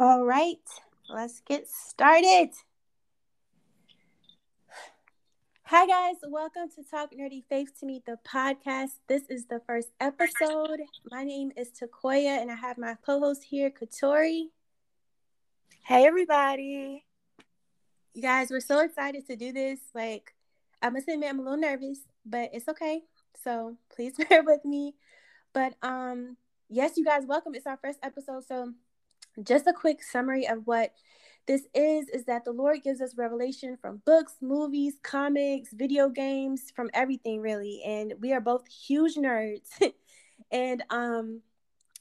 All right, let's get started. Hi, guys. Welcome to Talk Nerdy Faith to Meet the podcast. This is the first episode. My name is Takoya, and I have my co host here, Katori. Hey, everybody. You guys, we're so excited to do this. Like, I must admit, I'm a little nervous, but it's okay. So please bear with me. But um, yes, you guys, welcome. It's our first episode. So just a quick summary of what this is is that the Lord gives us revelation from books, movies, comics, video games, from everything really. And we are both huge nerds. and um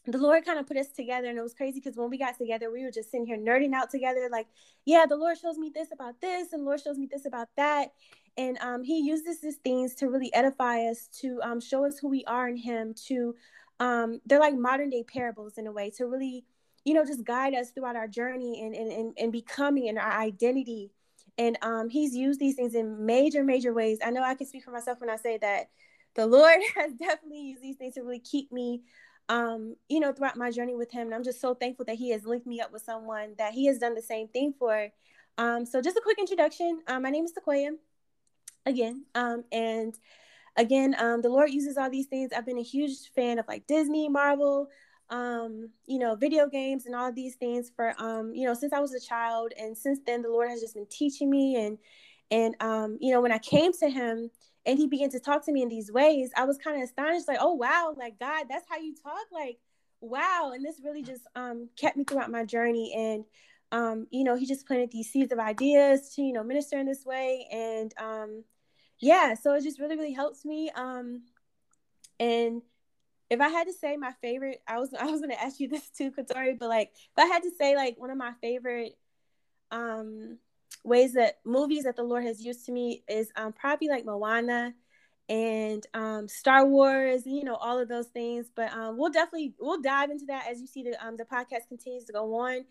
the Lord kind of put us together, and it was crazy because when we got together, we were just sitting here nerding out together. Like, yeah, the Lord shows me this about this, and Lord shows me this about that, and um, He uses these things to really edify us, to um, show us who we are in Him. To um, they're like modern day parables in a way, to really you know, just guide us throughout our journey and and, and, and becoming and our identity. And um, he's used these things in major, major ways. I know I can speak for myself when I say that the Lord has definitely used these things to really keep me, um, you know, throughout my journey with him. And I'm just so thankful that he has linked me up with someone that he has done the same thing for. Um, so just a quick introduction. Um, my name is Sequoia again. Um, and again, um, the Lord uses all these things. I've been a huge fan of like Disney, Marvel, um, you know, video games and all these things for um, you know, since I was a child and since then the Lord has just been teaching me and and um, you know, when I came to him and he began to talk to me in these ways, I was kind of astonished, like, oh wow, like God, that's how you talk, like, wow. And this really just um kept me throughout my journey and um, you know, he just planted these seeds of ideas to, you know, minister in this way. And um, yeah, so it just really, really helps me. Um, and if I had to say my favorite, I was I was gonna ask you this too, Katori, but like if I had to say like one of my favorite um ways that movies that the Lord has used to me is um probably like Moana and um Star Wars, you know, all of those things. But um we'll definitely we'll dive into that as you see the um the podcast continues to go on.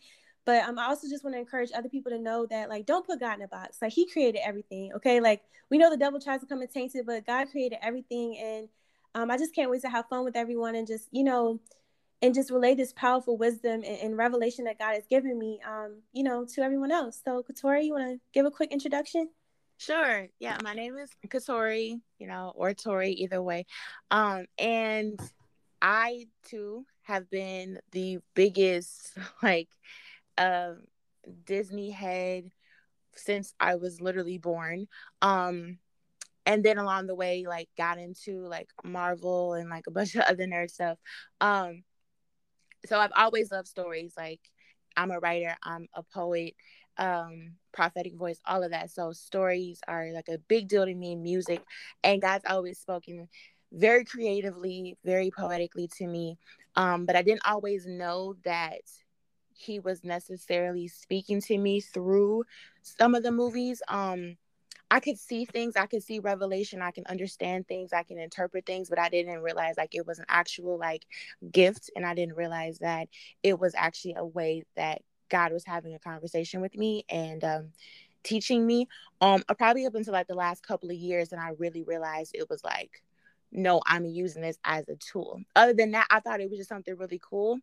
But um, I also just want to encourage other people to know that like don't put God in a box. Like He created everything. Okay, like we know the devil tries to come and taint it, but God created everything, and um, I just can't wait to have fun with everyone and just, you know, and just relay this powerful wisdom and, and revelation that God has given me, um, you know, to everyone else. So, Katori, you want to give a quick introduction? Sure. Yeah, my name is Katori, you know, or Tori, either way. Um, and I too have been the biggest like uh, Disney head since I was literally born. Um, and then along the way like got into like marvel and like a bunch of other nerd stuff. Um so i've always loved stories like i'm a writer i'm a poet um prophetic voice all of that. So stories are like a big deal to me music and god's always spoken very creatively very poetically to me. Um but i didn't always know that he was necessarily speaking to me through some of the movies. Um I could see things, I could see revelation, I can understand things, I can interpret things, but I didn't realize like it was an actual like gift and I didn't realize that it was actually a way that God was having a conversation with me and um teaching me um probably up until like the last couple of years and I really realized it was like no, I'm using this as a tool. Other than that, I thought it was just something really cool.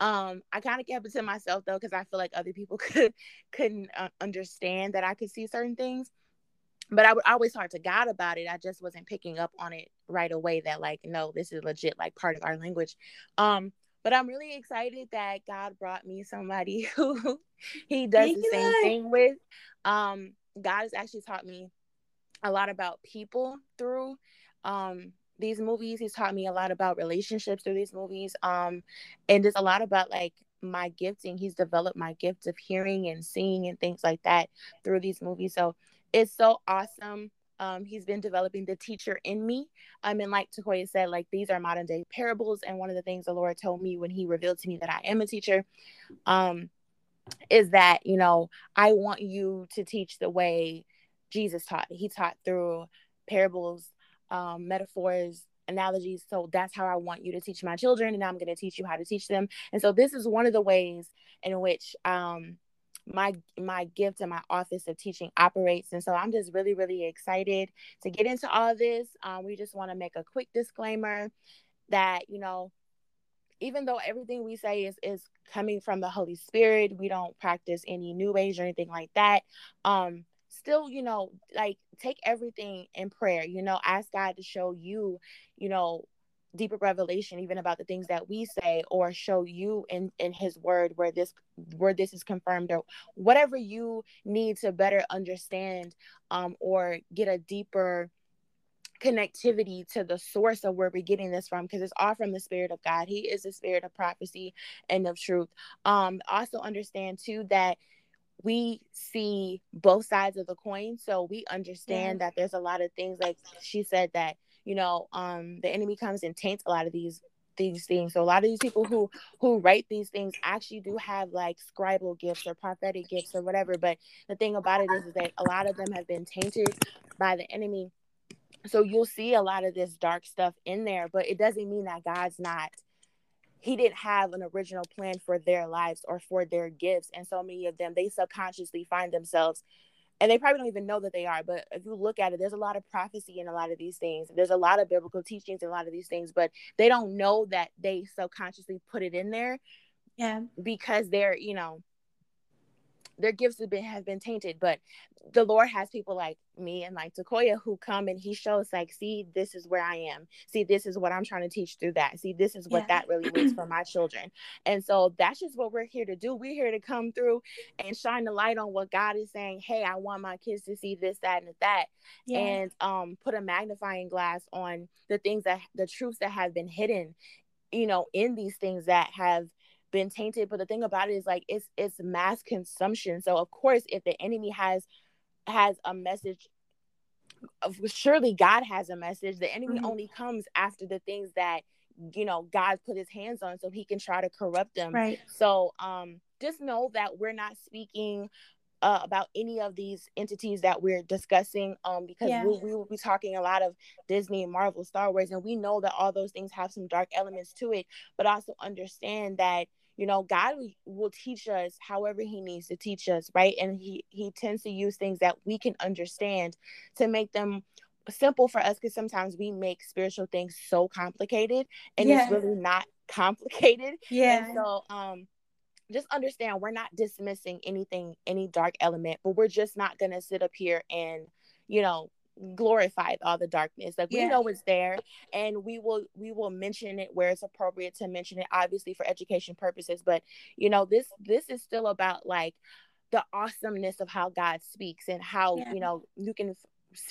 Um, I kind of kept it to myself though, because I feel like other people could couldn't uh, understand that I could see certain things but I would always talk to God about it. I just wasn't picking up on it right away that like, no, this is legit like part of our language. Um, but I'm really excited that God brought me somebody who he does the same thing with. Um, God has actually taught me a lot about people through um these movies. He's taught me a lot about relationships through these movies. Um, and there's a lot about like my gifting. He's developed my gift of hearing and seeing and things like that through these movies. So it's so awesome. Um, he's been developing the teacher in me. Um, and like Takoya said, like these are modern day parables. And one of the things the Lord told me when he revealed to me that I am a teacher, um, is that, you know, I want you to teach the way Jesus taught. He taught through parables, um, metaphors, analogies. So that's how I want you to teach my children. And I'm going to teach you how to teach them. And so this is one of the ways in which, um, my my gift and my office of teaching operates and so i'm just really really excited to get into all this um, we just want to make a quick disclaimer that you know even though everything we say is is coming from the Holy Spirit, we don't practice any new age or anything like that. Um, still, you know, like take everything in prayer, you know, ask God to show you, you know, deeper revelation even about the things that we say or show you in in his word where this where this is confirmed or whatever you need to better understand um or get a deeper connectivity to the source of where we're getting this from because it's all from the spirit of god he is the spirit of prophecy and of truth um also understand too that we see both sides of the coin so we understand yeah. that there's a lot of things like she said that you know um the enemy comes and taints a lot of these these things. So a lot of these people who who write these things actually do have like scribal gifts or prophetic gifts or whatever. But the thing about it is, is that a lot of them have been tainted by the enemy. So you'll see a lot of this dark stuff in there but it doesn't mean that god's not he didn't have an original plan for their lives or for their gifts. And so many of them they subconsciously find themselves and they probably don't even know that they are but if you look at it there's a lot of prophecy in a lot of these things. There's a lot of biblical teachings in a lot of these things but they don't know that they subconsciously put it in there yeah. because they're you know their gifts have been have been tainted but the lord has people like me and like takoya who come and he shows like see this is where i am. See this is what i'm trying to teach through that. See this is what yeah. that really means for my children. And so that's just what we're here to do. We're here to come through and shine the light on what god is saying hey i want my kids to see this that and that. Yeah. and um put a magnifying glass on the things that the truths that have been hidden you know in these things that have been tainted but the thing about it is like it's it's mass consumption so of course if the enemy has has a message surely god has a message the enemy mm-hmm. only comes after the things that you know god put his hands on so he can try to corrupt them right so um just know that we're not speaking uh, about any of these entities that we're discussing um because yeah. we, we will be talking a lot of disney marvel star wars and we know that all those things have some dark elements to it but also understand that you know god will teach us however he needs to teach us right? And he he tends to use things that we can understand to make them simple for us because sometimes we make spiritual things so complicated and yeah. it's really not complicated. Yeah. and so um just understand we're not dismissing anything any dark element but we're just not going to sit up here and you know glorified all the darkness like yeah. we know it's there and we will we will mention it where it's appropriate to mention it obviously for education purposes but you know this this is still about like the awesomeness of how god speaks and how yeah. you know you can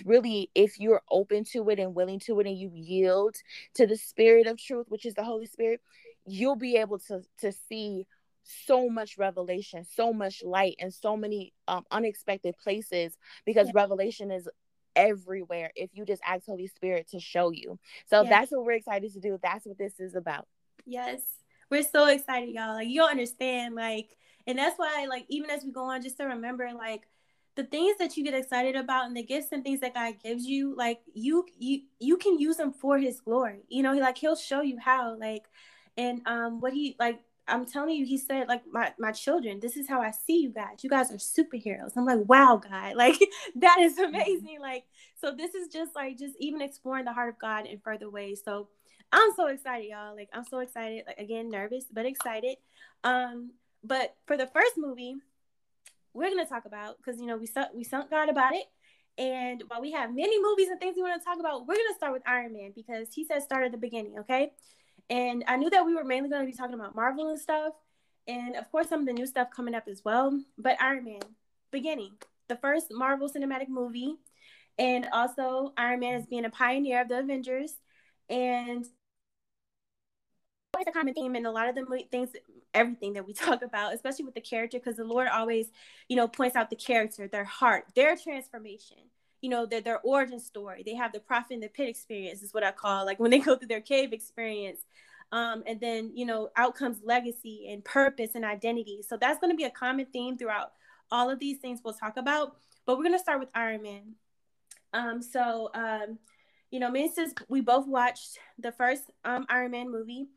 really if you're open to it and willing to it and you yield to the spirit of truth which is the holy spirit you'll be able to to see so much revelation so much light and so many um, unexpected places because yeah. revelation is everywhere if you just ask Holy Spirit to show you. So yes. that's what we're excited to do. That's what this is about. Yes. We're so excited, y'all. Like you understand, like, and that's why, like, even as we go on, just to remember, like, the things that you get excited about and the gifts and things that God gives you, like you you you can use them for his glory. You know, he like he'll show you how, like, and um what he like I'm telling you, he said, like, my, my children, this is how I see you guys. You guys are superheroes. I'm like, wow, God, like, that is mm-hmm. amazing. Like, so this is just like, just even exploring the heart of God in further ways. So I'm so excited, y'all. Like, I'm so excited. Like, again, nervous, but excited. Um, but for the first movie, we're going to talk about, because, you know, we, su- we sunk God about it. And while we have many movies and things we want to talk about, we're going to start with Iron Man because he said start at the beginning, okay? And I knew that we were mainly going to be talking about Marvel and stuff. And of course, some of the new stuff coming up as well. But Iron Man, beginning, the first Marvel cinematic movie. And also, Iron Man is being a pioneer of the Avengers. And always a common theme in a lot of the things, everything that we talk about, especially with the character, because the Lord always, you know, points out the character, their heart, their transformation you know their, their origin story. They have the prophet in the pit experience is what i call like when they go through their cave experience. Um, and then you know outcomes legacy and purpose and identity. So that's going to be a common theme throughout all of these things we'll talk about. But we're going to start with iron man. Um, so um, you know me and sis we both watched the first um, iron man movie.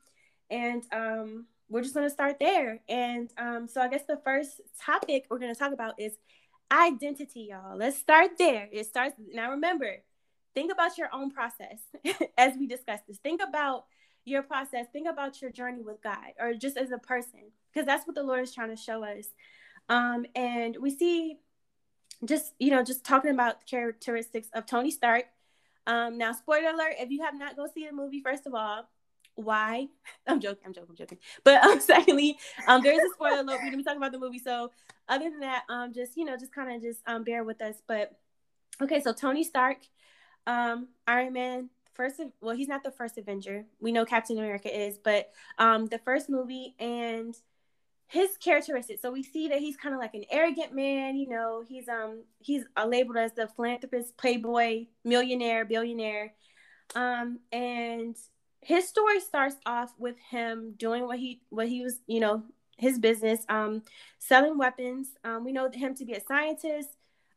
And um, we're just going to start there. And um, so i guess the first topic we're going to talk about is identity, y'all. Let's start there. It starts now. Remember, think about your own process as we discuss this. Think about your process. Think about your journey with God or just as a person, because that's what the Lord is trying to show us. Um, and we see just, you know, just talking about characteristics of Tony Stark. Um, now, spoiler alert, if you have not go see the movie, first of all, why? I'm joking, I'm joking, I'm joking. But um, secondly, um, there is a spoiler alert. We're gonna be talking about the movie. So other than that, um, just you know, just kind of just um bear with us. But okay, so Tony Stark, um, Iron Man, first well, he's not the first Avenger. We know Captain America is, but um, the first movie and his characteristics. So we see that he's kind of like an arrogant man. You know, he's um he's uh, labeled as the philanthropist, playboy, millionaire, billionaire, um, and his story starts off with him doing what he what he was you know his business um selling weapons. Um we know him to be a scientist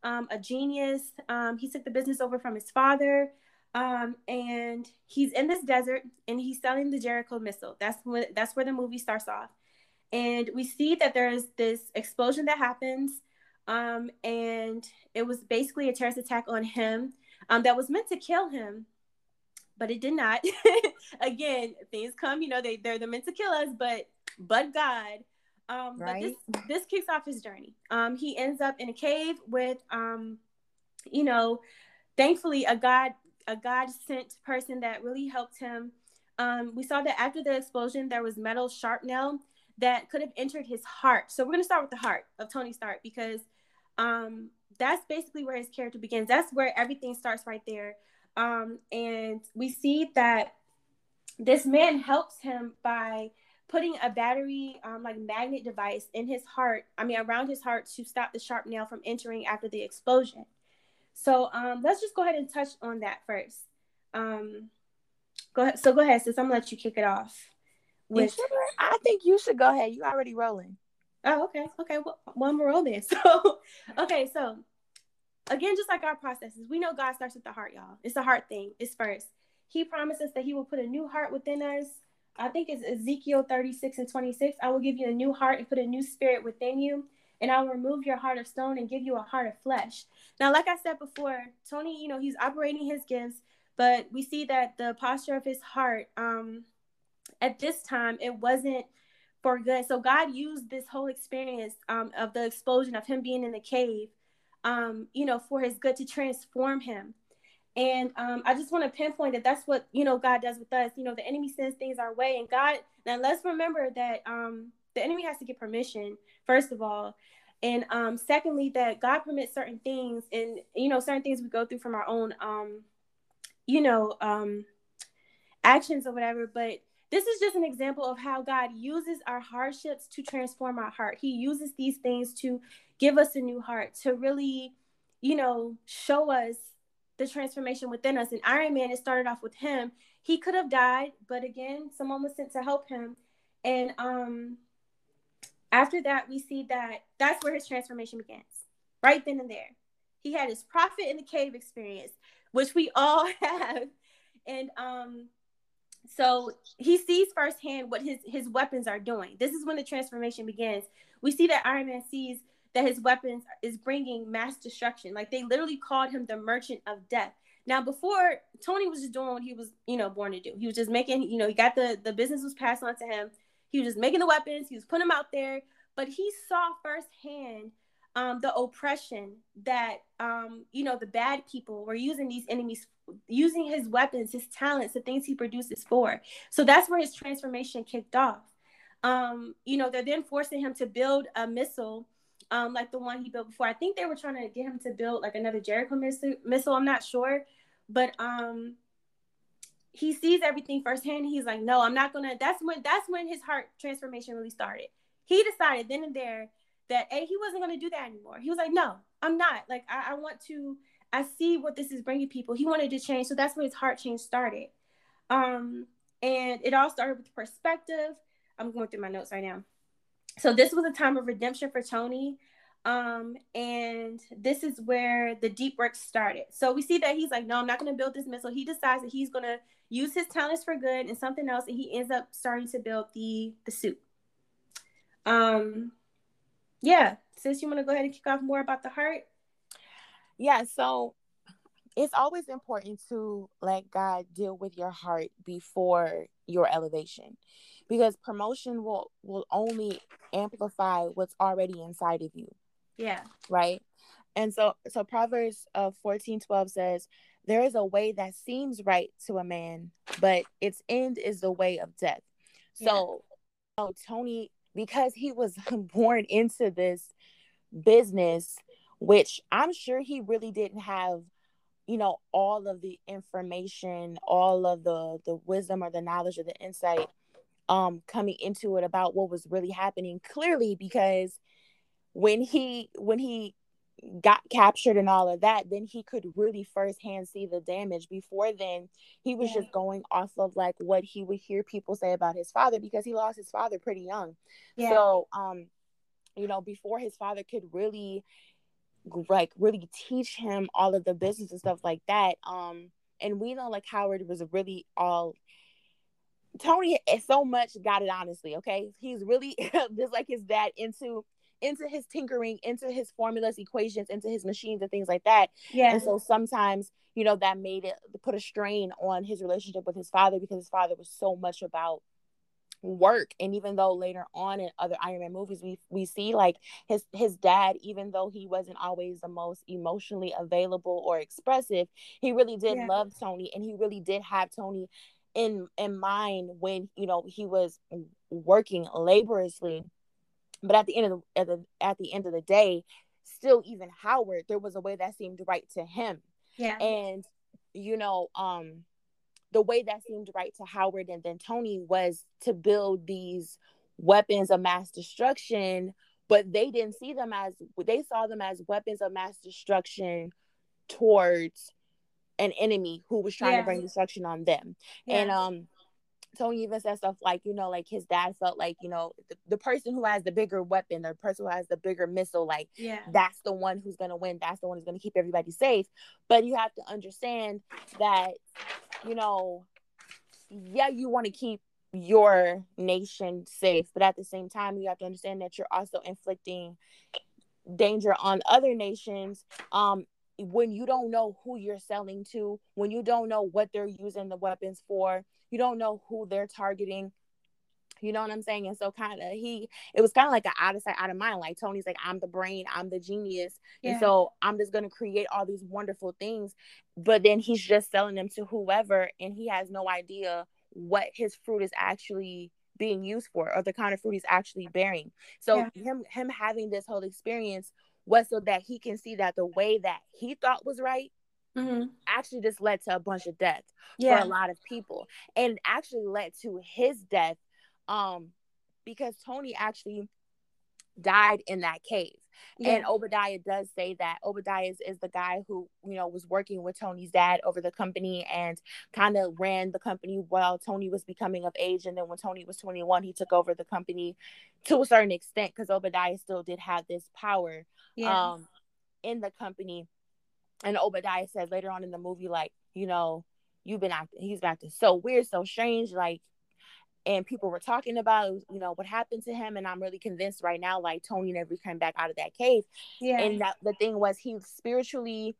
um a genius. Um he took the business over from his father um and he's in this desert and he's selling the jericho missile. That's when that's where the movie starts off. And we see that there's this explosion that happens um and it was basically a terrorist attack on him that was meant to kill him but it did not. Again, things come, you know, they they're, they're meant to kill us, but but God. Um, right. but this this kicks off his journey. Um, he ends up in a cave with um, you know, thankfully a God a God sent person that really helped him. Um, we saw that after the explosion, there was metal sharpnel that could have entered his heart. So we're gonna start with the heart of Tony Stark because um, that's basically where his character begins. That's where everything starts right there. Um, and we see that this man helps him by putting a battery um, like magnet device in his heart i mean around his heart to stop the sharp nail from entering after the explosion. So um, let's just go ahead and touch on that first. Um, go ahead so go ahead sis i'm gonna let you kick it off with... i think you should go ahead. You already rolling. Oh okay okay well, one more roll then so okay so again, just like our processes, we know God starts with the heart, y'all. It's a heart thing. It's first. He promises that He will put a new heart within us. I think it's Ezekiel 36 and 26. I will give you a new heart and put a new spirit within you. And I will remove your heart of stone and give you a heart of flesh. Now, like I said before, Tony, you know, he's operating his gifts, but we see that the posture of his heart, um, at this time, it wasn't for good. So God used this whole experience um, of the explosion of him being in the cave um, you know, for his good to transform him. And um, I just want to pinpoint that that's what, you know, God does with us. You know, the enemy sends things our way. And God, now let's remember that um, the enemy has to get permission, first of all. And um, secondly, that God permits certain things and, you know, certain things we go through from our own, um, you know, um, actions or whatever. But this is just an example of how God uses our hardships to transform our heart. He uses these things to give us a new heart, to really, you know, show us the transformation within us. And Iron Man, it started off with him. He could have died, but again, someone was sent to help him. And um after that, we see that that's where his transformation begins, right then and there. He had his prophet in the cave experience, which we all have. And um so he sees firsthand what his his weapons are doing. This is when the transformation begins. We see that Iron Man sees that his weapons is bringing mass destruction. Like they literally called him the merchant of death. Now, before Tony was just doing what he was, you know, born to do. He was just making, you know, he got the the business was passed on to him. He was just making the weapons. He was putting them out there, but he saw firsthand um, the oppression that um, you know the bad people were using these enemies, using his weapons, his talents, the things he produces for. So that's where his transformation kicked off. Um, you know, they're then forcing him to build a missile, um, like the one he built before. I think they were trying to get him to build like another Jericho missile. missile I'm not sure, but um, he sees everything firsthand. He's like, no, I'm not gonna. That's when that's when his heart transformation really started. He decided then and there that a he wasn't to do that anymore. He was like, no, I'm not. Like I, I want to. I see what this is bringing people. He wanted to change, so that's where his heart change started. Um, and it all started with perspective. I'm going through my notes right now. So this was a time of redemption for Tony. Um, and this is where the deep work started. So we see that he's like, no, I'm not going to build this missile. He decides that he's going to use his talents for good and something else, and he ends up starting to build the the suit. Um, yeah, sis, you want to go ahead and kick off more about the heart? Yeah, so it's always important to let God deal with your heart before your elevation because promotion will will only amplify what's already inside of you. Yeah. Right? And so so Proverbs of uh, 14 12 says, There is a way that seems right to a man, but its end is the way of death. So yeah. Tony, because he was born into this business, which I'm sure he really didn't have you know all of the information all of the the wisdom or the knowledge or the insight um coming into it about what was really happening clearly because when he when he got captured and all of that then he could really firsthand see the damage before then he was just going off of like what he would hear people say about his father because he lost his father pretty young yeah. so um you know before his father could really like really teach him all of the business and stuff like that. Um, and we know like Howard was really all Tony so much got it honestly. Okay, he's really just like his dad into into his tinkering, into his formulas, equations, into his machines and things like that. Yeah. And so sometimes you know that made it put a strain on his relationship with his father because his father was so much about work and even though later on in other iron man movies we we see like his his dad even though he wasn't always the most emotionally available or expressive he really did yeah. love tony and he really did have tony in in mind when you know he was working laboriously. But at the end of the at the, at the end of the day still even howard there was a way that seemed right to him. Yeah. And you know um the way that seemed right to Howard and then Tony was to build these weapons of mass destruction, but they didn't see them as they saw them as weapons of mass destruction towards an enemy who was trying yeah. to bring destruction on them. Yeah. And um Tony even said stuff like, you know, like his dad felt like, you know, the, the, person who has the bigger weapon, the person who has the bigger missile, like, yeah, that's the one who's going to win. That's the one who's going to keep everybody safe. But you have to understand that you know, yeah, you want to keep your nation safe, but at the same time, you have to understand that you're also inflicting danger on other nations. Um, when you don't know who you're selling to, when you don't know what they're using the weapons for, you don't know who they're targeting, you know what I'm saying? And so kind of he it was kind of like an out of sight, out of mind. Like Tony's like, I'm the brain, I'm the genius. Yeah. And so I'm just gonna create all these wonderful things. But then he's just selling them to whoever and he has no idea what his fruit is actually being used for or the kind of fruit he's actually bearing. So yeah. him him having this whole experience was so that he can see that the way that he thought was right Mm-hmm. actually just led to a bunch of death yeah. for a lot of people and actually led to his death um, because Tony actually died in that cave. Yeah. And Obadiah does say that Obadiah is, is the guy who, you know, was working with Tony's dad over the company and kind of ran the company while Tony was becoming of age. And then when Tony was 21, he took over the company to a certain extent because Obadiah still did have this power yeah. um, in the company. And Obadiah says later on in the movie, like, you know, you've been acting, he's acting so weird, so strange. Like, and people were talking about you know what happened to him and i'm really convinced right now like tony never came back out of that cave. Yeah. And that the thing was he spiritually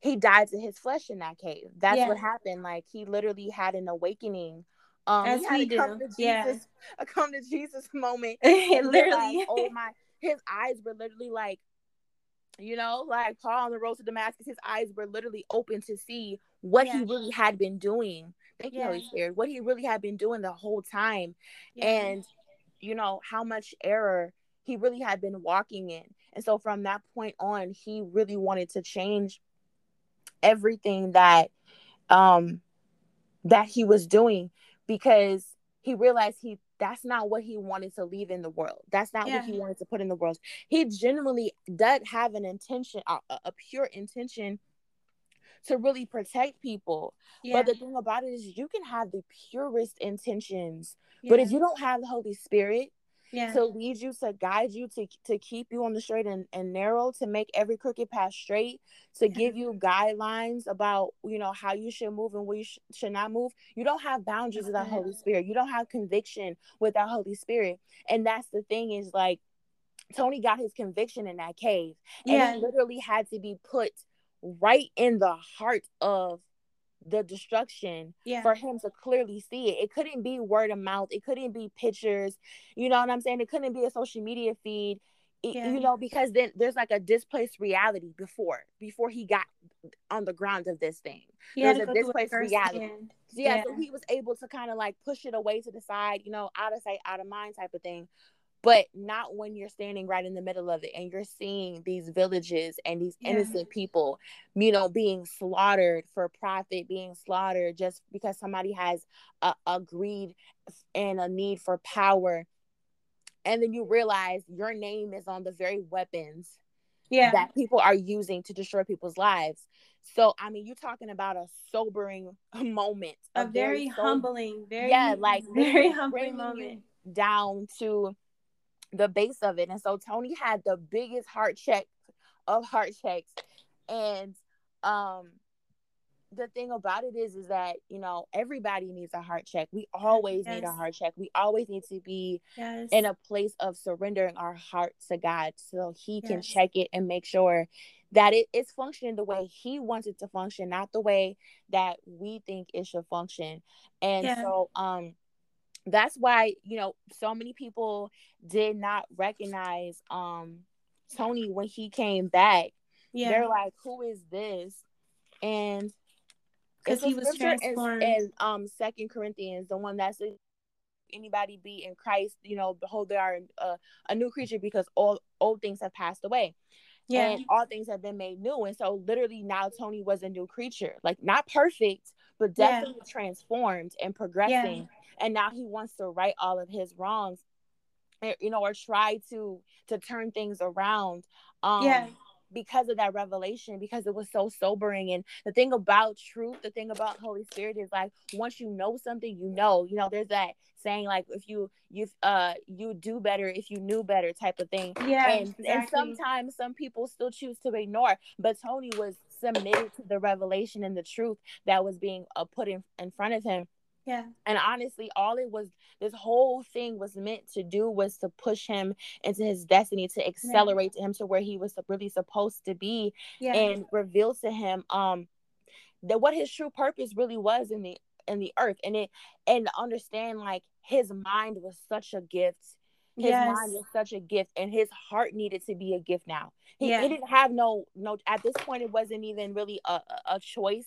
he died to his flesh in that cave. That's yeah. what happened. Like he literally had an awakening. Um As he a come to jesus yeah. a come to jesus moment literally. oh my his eyes were literally like you know, like Paul on the road to Damascus, his eyes were literally open to see what yeah. he really had been doing Thank yeah. you, Holy Spirit. What he really had been doing the whole time. Yeah. And, you know, how much error he really had been walking in. And so from that point on, he really wanted to change everything that um that he was doing because he realized he that's not what he wanted to leave in the world. That's not yeah. what he wanted to put in the world. He genuinely did have an intention, a, a pure intention to really protect people. Yeah. But the thing about it is, you can have the purest intentions, yeah. but if you don't have the Holy Spirit yeah. to lead you, to guide you, to, to keep you on the straight and, and narrow, to make every crooked path straight, to give you guidelines about, you know, how you should move and where you sh- should not move, you don't have boundaries without Holy Spirit. You don't have conviction without Holy Spirit. And that's the thing is like, Tony got his conviction in that cave, and yeah. he literally had to be put right in the heart of the destruction Yeah. for him to clearly see it. It couldn't be word of mouth. It couldn't be pictures. You know what I'm saying? It couldn't be a social media feed. It- Yeah. You know, because then there's like a displaced reality before before he got on the ground of this thing. He there's a go through it displaced reality. firsthand. Yeah, so Yeah. he was able to kind of like push it away to the side, you know, out of sight, out of mind type of thing. But not when you're standing right in the middle of it and you're seeing these villages and these Yeah. innocent people, you know, being slaughtered for profit, being slaughtered just because somebody has a, a greed and a need for power. And then you realize your name is on the very weapons Yeah. that people are using to destroy people's lives. So, I mean, you're talking about a sobering moment, a very sober- humbling, very yeah, like very humbling moment. down to the base of it. And so Tony had the biggest heart check of heart checks. And um the thing about it is is that, you know, everybody needs a heart check. We always need a heart check. We always need to be Yes. in a place of surrendering our heart to God so he can check it and make sure that it is functioning the way he wants it to function, not the way that we think it should function. And Yeah. so um that's why, you know, so many people did not recognize um Tony when he came back. yeah. They're like, who is this? And Because he was transformed. in um second corinthians the one that says anybody be in christ you know behold they are a, a new creature because all old things have passed away yeah. and all things have been made new and so literally now tony was a new creature like not perfect but Yeah. definitely transformed and progressing and now he wants to right all of his wrongs eh, you know or try to to turn things around um Yeah. because of that revelation because it was so sobering and the thing about truth the thing about holy spirit is like once you know something you know you know there's that saying like if you you uh you do better if you knew better type of thing yeah. and, and sometimes some people still choose to ignore but tony was submitted to the revelation and the truth that was being uh, put in, in front of him yeah. and honestly all it was this whole thing was meant to do was to push him into his destiny to accelerate him to where he was really supposed to be Yeah. and reveal to him um that what his true purpose really was in the in the earth and it and understand like his mind was such a gift his yes. mind was such a gift and his heart needed to be a gift now he, Yeah. he didn't have no no at this point it wasn't even really a a choice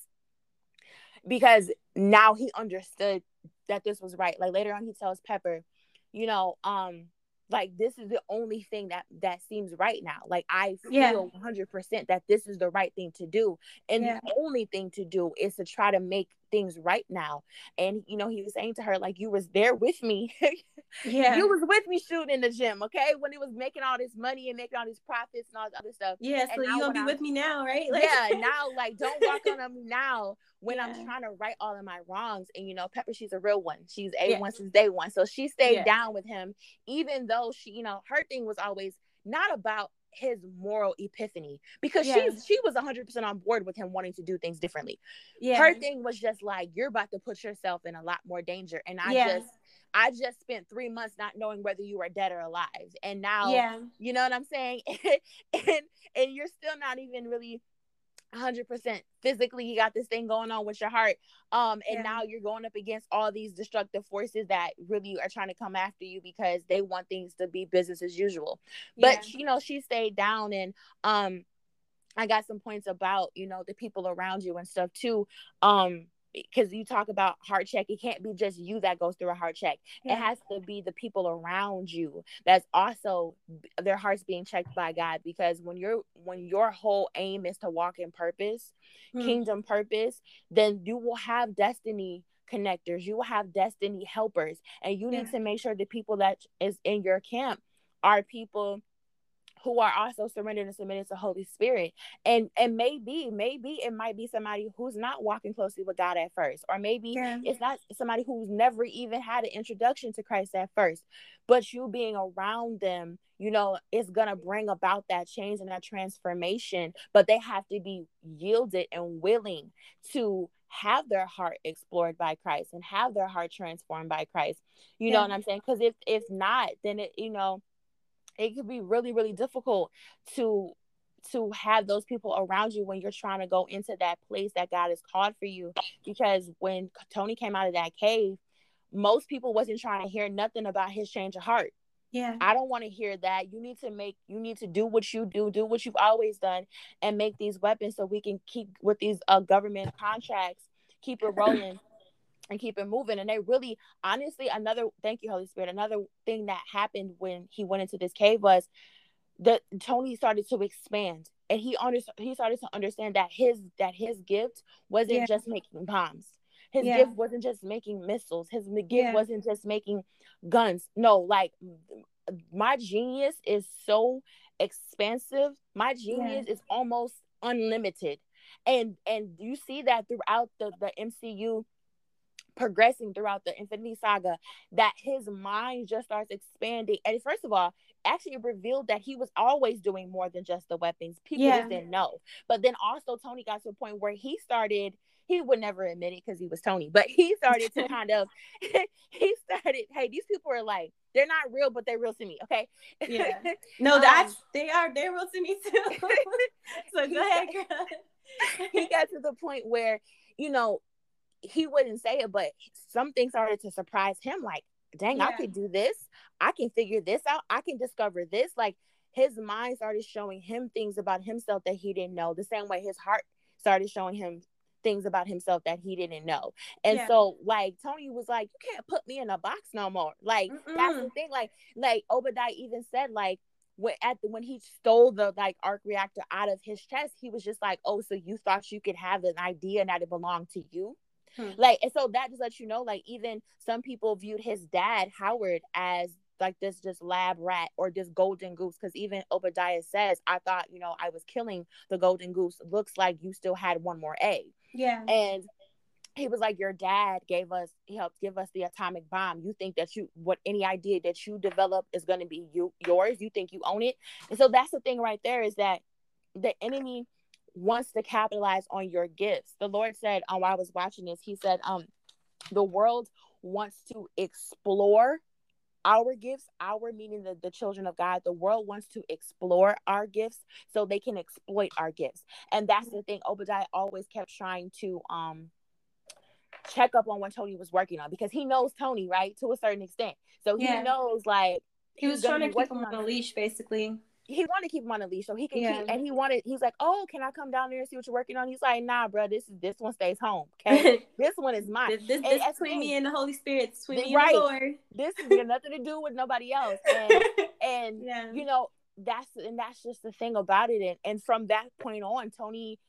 because now he understood that this was right like later on he tells pepper you know um like this is the only thing that that seems right now like i feel Yeah. 100% that this is the right thing to do and Yeah. the only thing to do is to try to make things right now and you know he was saying to her like you was there with me yeah. you was with me shooting in the gym okay when it was making all this money and making all these profits and all this other stuff yeah. So and now you gonna be I'm- with me now, right? yeah now like don't walk on me now when i'm trying to right all of my wrongs and you know pepper she's a real one she's a Yeah. one since day one so she stayed Yeah. down with him even though she you know her thing was always not about his moral epiphany because Yeah. she's she was 100% on board with him wanting to do things differently yeah. her thing was just like you're about to put yourself in a lot more danger and i Yeah. just i just spent three months not knowing whether you were dead or alive and now yeah. you know what i'm saying and and you're still not even really 100% physically you got this thing going on with your heart um and Yeah. now you're going up against all these destructive forces that really are trying to come after you because they want things to be business as usual. But you know she stayed down and um i got some points about you know the people around you and stuff too. Um because you talk about heart check it can't be just you that goes through a heart check yeah. it has to be the people around you that's also their hearts being checked by god because when you're when your whole aim is to walk in purpose Hmm. kingdom purpose then you will have destiny connectors you will have destiny helpers and you need to make sure the people that is in your camp are people who are also surrendered and submitted to Holy Spirit. And and maybe, maybe it might be somebody who's not walking closely with God at first, or maybe Yeah. it's not somebody who's never even had an introduction to Christ at first. But you being around them, you know, is gonna bring about that change and that transformation. But they have to be yielded and willing to have their heart explored by Christ and have their heart transformed by Christ. You know what I'm saying? Because if if not, then it, you know, it could be really really difficult to to have those people around you when you're trying to go into that place that God has called for you. Because when Tony came out of that cave, most people wasn't trying to hear nothing about his change of heart. Yeah. I don't want to hear that. You need to make you need to do what you do, do what you've always done and make these weapons so we can keep with these uh, government contracts, keep it rolling and keep it moving. And they really honestly another thank you Holy Spirit. Another thing that happened when he went into this cave was that Tony started to expand and he under, he started to understand that his that his gift wasn't yeah. just making bombs his yeah. gift wasn't just making missiles. His gift yeah. wasn't just making guns. No, like my genius is so expansive. My genius is almost unlimited. And and you see that throughout the, the MCU progressing throughout the Infinity Saga that his mind just starts expanding. And first of all, actually revealed that he was always doing more than just the weapons. People yeah. just didn't know. But then also Tony got to a point where he started he would never admit it because he was Tony, but he started to kind of he started, hey, these people are like, they're not real, but they're real to me. Okay. Yeah. No, that's um, they are they're real to me too. so go ahead, girl. he got to the point where, you know, he wouldn't say it, but something started to surprise him, like, dang, yeah. I could do this. I can figure this out. I can discover this. Like his mind started showing him things about himself that he didn't know. The same way his heart started showing him things about himself that he didn't know. And yeah. so like Tony was like, You can't put me in a box no more. Like Mm-mm. that's the thing. Like like Obadiah even said, like when at the, when he stole the like arc reactor out of his chest, he was just like, Oh, so you thought you could have an idea and that it belonged to you? Hmm. Like, and so that just lets you know, like, even some people viewed his dad, Howard, as like this just lab rat or this golden goose because even obadiah says i thought you know i was killing the golden goose. Looks like you still had one more egg. Yeah. And he was like your dad gave us he helped give us the atomic bomb. You think that you what any idea that you develop is going to be you yours? You think you own it? And so that's the thing right there is that the enemy wants to capitalize on your gifts the lord said um, while i was watching this he said um the world wants to explore our gifts, our meaning the, the children of God, the world wants to explore our gifts so they can exploit our gifts. And that's the thing. Obadiah always kept trying to um check up on what Tony was working on because he knows Tony, right? To a certain extent. So he yeah. knows like he was trying to keep him on a leash basically he wanted to keep him on a leash so he can yeah. keep and he wanted he's like oh can i come down there and see what you're working on he's like nah bro this is this one stays home okay this one is mine this, this, this between me and the holy spirit between this, me right. and the lord this has got nothing to do with nobody else and and yeah. you know that's and that's just the thing about it and, and from that point on tony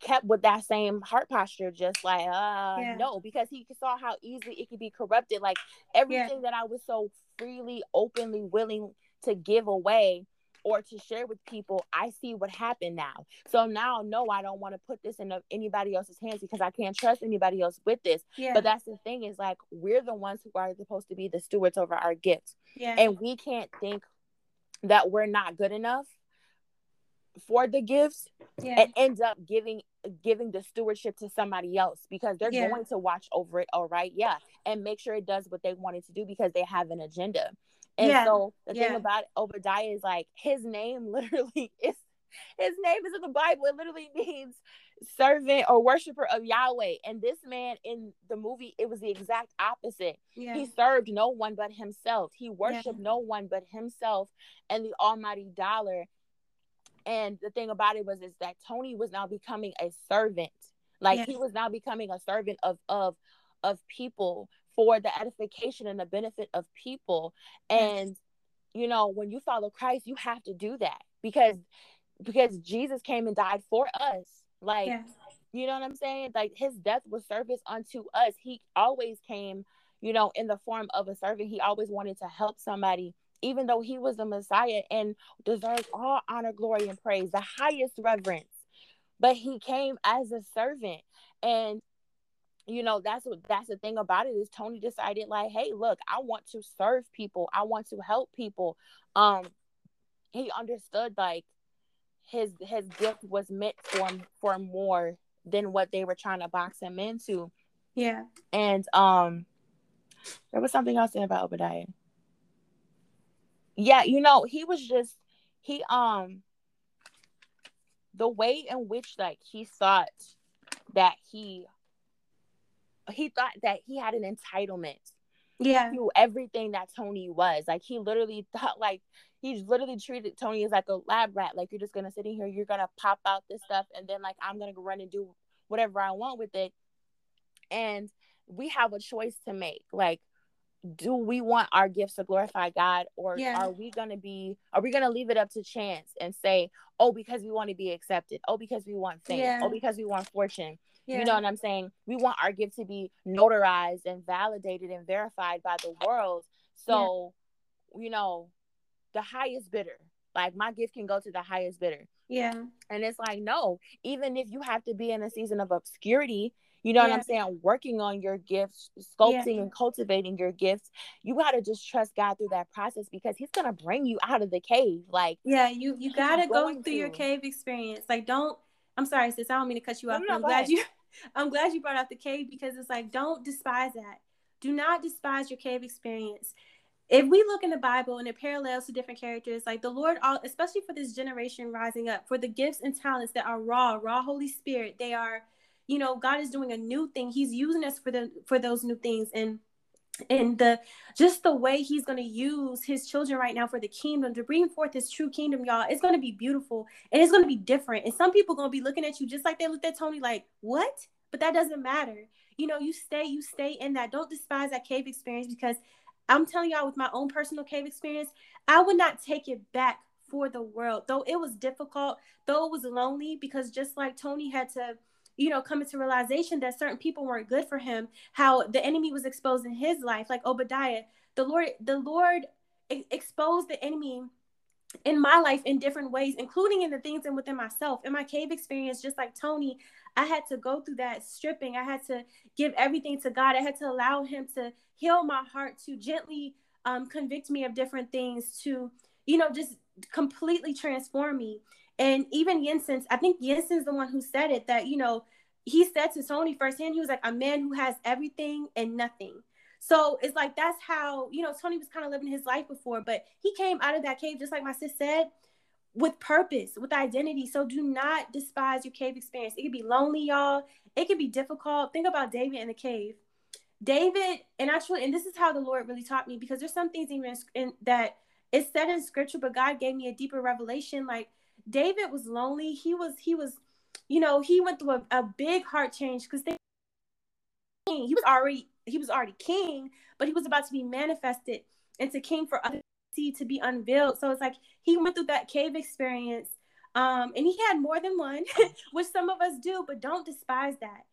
kept with that same heart posture just like uh yeah. no because he saw how easily it could be corrupted like everything that i was so freely openly willing to give away or to share with people, I see what happened now. So now, no, I don't want to put this in anybody else's hands because I can't trust anybody else with this. Yeah. But that's the thing is like we're the ones who are supposed to be the stewards over our gifts. Yeah. And we can't think that we're not good enough for the gifts yeah. and end up giving giving the stewardship to somebody else because they're yeah. going to watch over it all right yeah and make sure it does what they wanted to do because they have an agenda and yeah. so the yeah. thing about Obadiah is like his name literally is his name is in the Bible. It literally means servant or worshiper of Yahweh. And this man in the movie, it was the exact opposite. Yeah. He served no one but himself. He worshiped no one but himself and the almighty dollar. And the thing about it was is that Tony was now becoming a servant. Like he was now becoming a servant of of of people for the edification and the benefit of people. And you know, when you follow Christ, you have to do that because because Jesus came and died for us. Like you know what I'm saying? Like his death was service unto us. He always came, you know, in the form of a servant. He always wanted to help somebody even though he was the Messiah and deserves all honor, glory, and praise, the highest reverence. But he came as a servant. And you know that's what that's the thing about it is tony decided like hey look i want to serve people. I want to help people. Um he understood like his his gift was meant for for more than what they were trying to box him into. Yeah. And um there was something else in about obadiah. Yeah you know he was just he um the way in which like he thought that he he thought that he had an entitlement yeah to everything that Tony was. Like he literally thought like he literally treated Tony as like a lab rat. Like you're just gonna sit in here, you're gonna pop out this stuff, and then like I'm gonna go run and do whatever I want with it. And we have a choice to make. Like, do we want our gifts to glorify God, or yeah. are we gonna be are we gonna leave it up to chance and say, oh, because we want to be accepted, oh, because we want fame, oh, yeah. oh, because we want fortune. Yeah. You know what I'm saying? We want our gift to be notarized and validated and verified by the world. So, you know, the highest bidder. Like my gift can go to the highest bidder. Yeah. And it's like, no, even if you have to be in a season of obscurity, you know yeah. what I'm saying? Working on your gifts, sculpting yeah. and cultivating your gifts. You got to just trust God through that process because He's gonna bring you out of the cave. Like, yeah, you you gotta go through to. your cave experience. Like, don't. I'm sorry, sis. I don't mean to cut you off. No, no, I'm glad ahead. you. I'm glad you brought out the cave because it's like, don't despise that. Do not despise your cave experience if we look in the Bible and it parallels to different characters, like the Lord, all, especially for this generation rising up, for the gifts and talents that are raw, raw Holy Spirit, they are, you know, God is doing a new thing. He's using us for the for those new things, and and the just the way He's going to use His children right now for the kingdom to bring forth His true kingdom, y'all. It's going to be beautiful and it's going to be different. And some people going to be looking at you just like they looked at Tony, like what? But that doesn't matter. You know, you stay, you stay in that. Don't despise that cave experience because I'm telling y'all with my own personal cave experience, I would not take it back for the world. Though it was difficult, though it was lonely, because just like Tony had to, you know, coming to realization that certain people weren't good for him, how the enemy was exposed in his life, like Obadiah. The Lord, the Lord exposed the enemy in my life in different ways, including in the things and within myself. In my cave experience, just like Tony, I had to go through that stripping. I had to give everything to God. I had to allow Him to heal my heart, to gently um, convict me of different things, to, you know, just completely transform me. And even Jensen's, I think Jensen's the one who said it that, you know, he said to Tony firsthand, he was like, a man who has everything and nothing. So it's like that's how, you know, Tony was kind of living his life before, but he came out of that cave, just like my sis said, with purpose, with identity. So do not despise your cave experience. It could be lonely, y'all. It could be difficult. Think about David in the cave. David, and actually, and this is how the Lord really taught me because there's some things even in, that it's said in scripture, but God gave me a deeper revelation. Like David was lonely. He was, he was, you know, he went through a, a big heart change because he was already he was already king, but he was about to be manifested into king for others to be unveiled. So it's like he went through that cave experience. Um, and he had more than one, which some of us do, but don't despise that.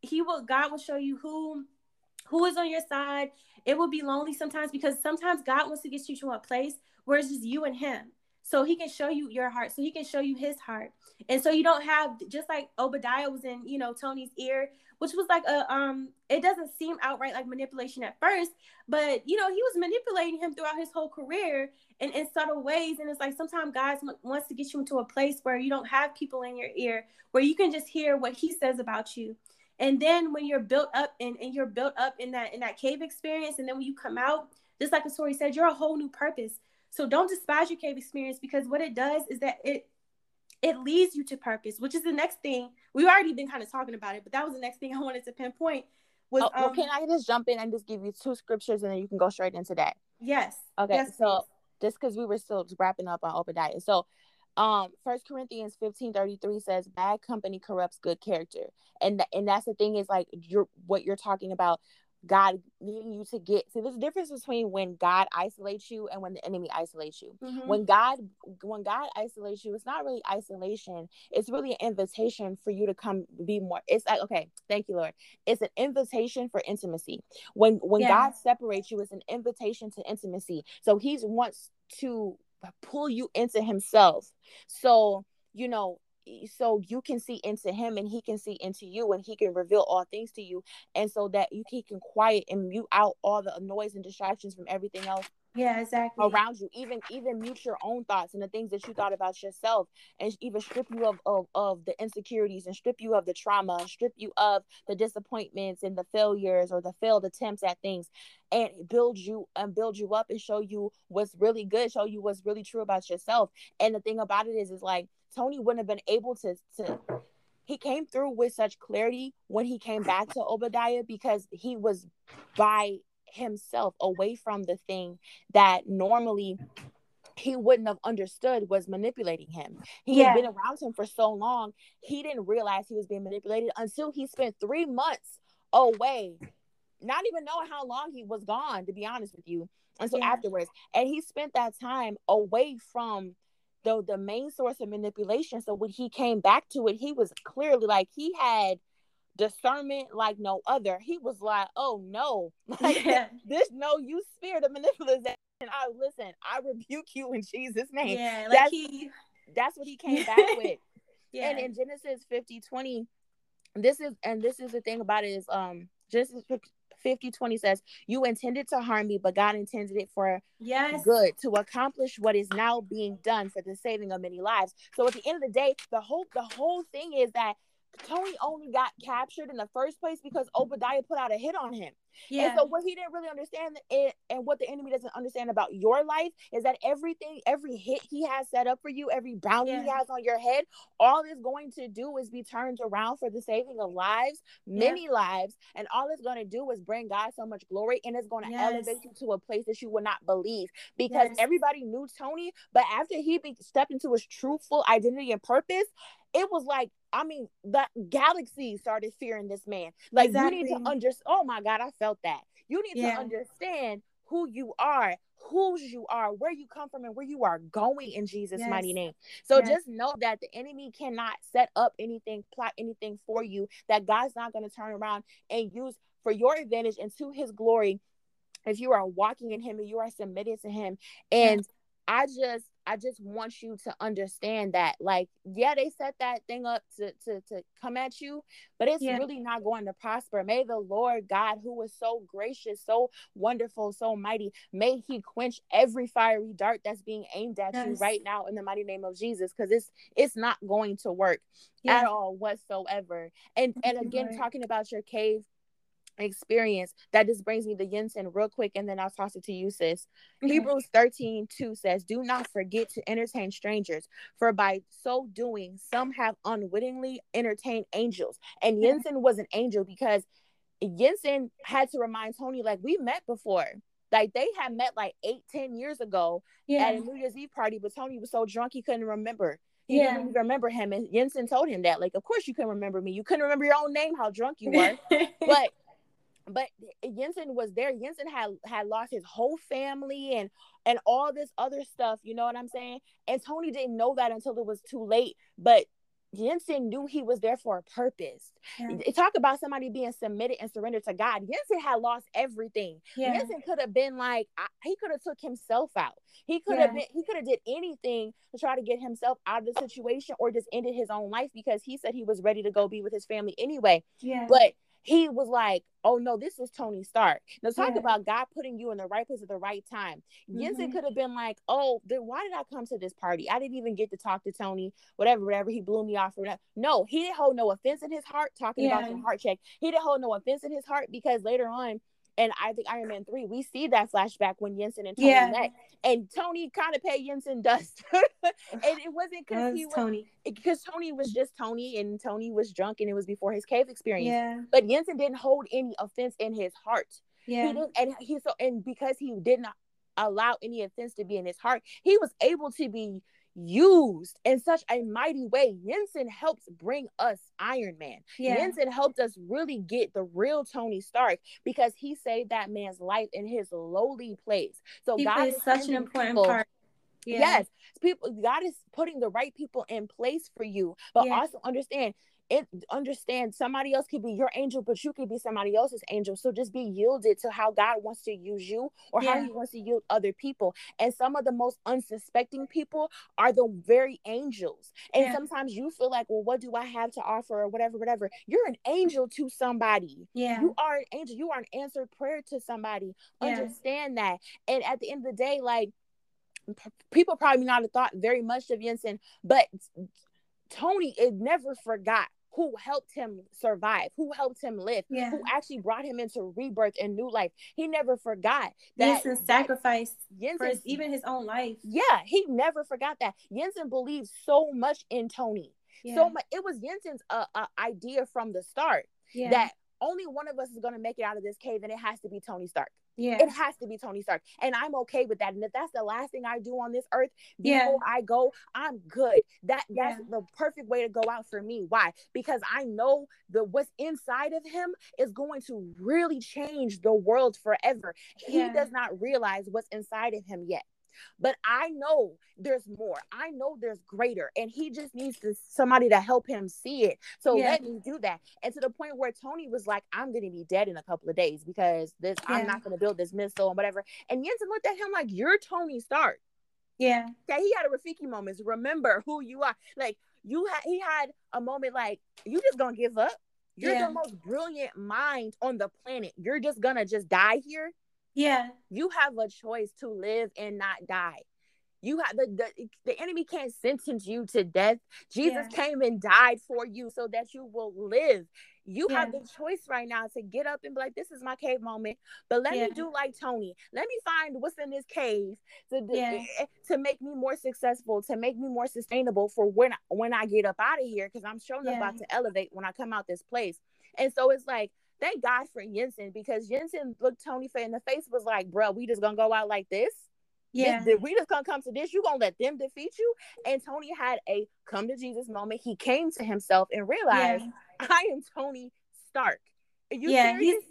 He will God will show you who who is on your side. It will be lonely sometimes because sometimes God wants to get you to a place where it's just you and him. So he can show you your heart. So he can show you his heart. And so you don't have just like Obadiah was in, you know, Tony's ear, which was like a um it doesn't seem outright like manipulation at first, but you know, he was manipulating him throughout his whole career and in subtle ways. And it's like sometimes God wants to get you into a place where you don't have people in your ear, where you can just hear what he says about you. And then when you're built up and, and you're built up in that in that cave experience, and then when you come out, just like the story said, you're a whole new purpose. So don't despise your cave experience because what it does is that it it leads you to purpose, which is the next thing. We've already been kind of talking about it, but that was the next thing I wanted to pinpoint. Was, oh, well, um, can I just jump in and just give you two scriptures and then you can go straight into that? Yes. Okay. Yes, so please. just because we were still wrapping up on Obadiah. So um first corinthians 15 33 says bad company corrupts good character and th- and that's the thing is like you're what you're talking about God needing you to get. See, there's a difference between when God isolates you and when the enemy isolates you. Mm-hmm. When God, when God isolates you, it's not really isolation. It's really an invitation for you to come be more. It's like, okay, thank you, Lord. It's an invitation for intimacy. When when yeah. God separates you, it's an invitation to intimacy. So He wants to pull you into Himself. So you know so you can see into him and he can see into you and he can reveal all things to you. And so that you he can quiet and mute out all the noise and distractions from everything else yeah exactly. around you. Even even mute your own thoughts and the things that you thought about yourself and even strip you of, of of the insecurities and strip you of the trauma and strip you of the disappointments and the failures or the failed attempts at things and build you and build you up and show you what's really good show you what's really true about yourself. And the thing about it is is like Tony wouldn't have been able to to he came through with such clarity when he came back to Obadiah because he was by himself away from the thing that normally he wouldn't have understood was manipulating him. He yeah. had been around him for so long, he didn't realize he was being manipulated until he spent three months away, not even knowing how long he was gone, to be honest with you. Until yeah. afterwards. And he spent that time away from the the main source of manipulation. So when he came back to it, he was clearly like he had discernment like no other. He was like, "Oh no, like yeah. this no you spirit of manipulation." I listen, I rebuke you in Jesus' name. Yeah, like that's, he, that's what he came back with. Yeah. And in Genesis 50, 20, this is and this is the thing about it is um Genesis 50 20 says, You intended to harm me, but God intended it for yes. good to accomplish what is now being done for the saving of many lives. So at the end of the day, the whole the whole thing is that Tony only got captured in the first place because Obadiah put out a hit on him. Yeah. And so what he didn't really understand it, and what the enemy doesn't understand about your life is that everything, every hit he has set up for you, every bounty yeah. he has on your head, all it's going to do is be turned around for the saving of lives, many yeah. lives, and all it's going to do is bring God so much glory, and it's going to yes. elevate you to a place that you would not believe because yes. everybody knew Tony, but after he be, stepped into his truthful identity and purpose, it was like I mean, the galaxy started fearing this man. Like exactly. you need to understand. Oh my God, I felt that. You need yeah. to understand who you are, whose you are, where you come from, and where you are going in Jesus' yes. mighty name. So yes. just know that the enemy cannot set up anything, plot anything for you that God's not going to turn around and use for your advantage and to his glory if you are walking in him and you are submitted to him. And I just I just want you to understand that like yeah they set that thing up to to to come at you but it's yeah. really not going to prosper may the Lord God who is so gracious so wonderful so mighty may he quench every fiery dart that's being aimed at yes. you right now in the mighty name of Jesus cuz it's it's not going to work yeah. at all whatsoever and and again talking about your cave experience that just brings me to Yinsen real quick and then I'll toss it to you sis. Okay. Hebrews 13 2 says, Do not forget to entertain strangers, for by so doing, some have unwittingly entertained angels. And Yinsen was an angel because Yinsen had to remind Tony, like, we met before. Like they had met like eight, ten years ago yeah. at a New Year's Eve party, but Tony was so drunk he couldn't remember. He yeah. didn't remember him. And Yinsen told him that, like, of course you couldn't remember me. You couldn't remember your own name, how drunk you were. but but Yinsen was there. Yinsen had had lost his whole family and and all this other stuff. You know what I'm saying? And Tony didn't know that until it was too late. But Yinsen knew he was there for a purpose. Yeah. Talk about somebody being submitted and surrendered to God. Yinsen had lost everything. Yeah. Yinsen could have been like he could have took himself out. He could have yeah. been he could have did anything to try to get himself out of the situation or just ended his own life because he said he was ready to go be with his family anyway. Yeah. But he was like, oh no, this is Tony Stark. Now talk yeah. about God putting you in the right place at the right time. mm could have been like, oh, then why did I come to this party? I didn't even get to talk to Tony, whatever, whatever. He blew me off or that. No, he didn't hold no offense in his heart talking yeah. about the heart check. He didn't hold no offense in his heart because later on and I think Iron Man 3, we see that flashback when Yinsen and Tony yeah. met. And Tony kind of paid Yinsen dust. and it wasn't because he was Tony. Because Tony was just Tony and Tony was drunk and it was before his cave experience. Yeah. But Yinsen didn't hold any offense in his heart. Yeah. He didn't, and he so and because he did not allow any offense to be in his heart, he was able to be used in such a mighty way. Yinsen helps bring us Iron Man. Yeah. Yinsen helped us really get the real Tony Stark because he saved that man's life in his lowly place. So he God is such an important people, part. Yeah. Yes, people. God is putting the right people in place for you, but yeah. also understand it understand somebody else could be your angel, but you could be somebody else's angel. So just be yielded to how God wants to use you or yeah. how he wants to use other people. And some of the most unsuspecting people are the very angels. And yeah. sometimes you feel like, well, what do I have to offer or whatever, whatever. You're an angel to somebody. Yeah. You are an angel. You are an answered prayer to somebody. Yeah. Understand that. And at the end of the day, like people probably not have thought very much of Yinsen, but Tony it never forgot who helped him survive, who helped him live, yeah. who actually brought him into rebirth and new life. He never forgot that Jensen sacrificed Jensen, for his, even his own life. Yeah, he never forgot that. Jensen believed so much in Tony. Yeah. So much. It was Jensen's uh, uh, idea from the start yeah. that only one of us is going to make it out of this cave, and it has to be Tony Stark. Yeah. It has to be Tony Stark. And I'm okay with that. And if that's the last thing I do on this earth before Yeah. I go, I'm good. That that's Yeah. the perfect way to go out for me. Why? Because I know the what's inside of him is going to really change the world forever. He Yeah. does not realize what's inside of him yet. But I know there's more. I know there's greater. And he just needs to somebody to help him see it. So Yeah. let me do that. And to the point where Tony was like, I'm gonna be dead in a couple of days because this Yeah. I'm not gonna build this missile and whatever. And Jensen looked at him like, You're Tony Stark. yeah. Okay, he had a Rafiki moment. Remember who you are. Like you had he had a moment like, you just gonna give up. You're Yeah. the most brilliant mind on the planet. You're just gonna just die here Yeah. you have a choice to live and not die. You have the, the the enemy can't sentence you to death. Jesus Yeah. came and died for you so that you will live. You have the choice right now to get up and be like, "This is my cave moment," but let Yeah. me do like Tony. Let me find what's in this cave to Yeah. Eh, to make me more successful, to make me more sustainable for when when I get up out of here. Because I'm sure Yeah. about to elevate when I come out this place. And so it's like thank God for Jensen because Jensen looked Tony Fay in the face was like, bro, we just gonna go out like this. Yeah. This- we just gonna come to this. You gonna let them defeat you? And Tony had a come to Jesus moment. He came to himself and realized, Yeah. I am Tony Stark. Are you yeah. serious?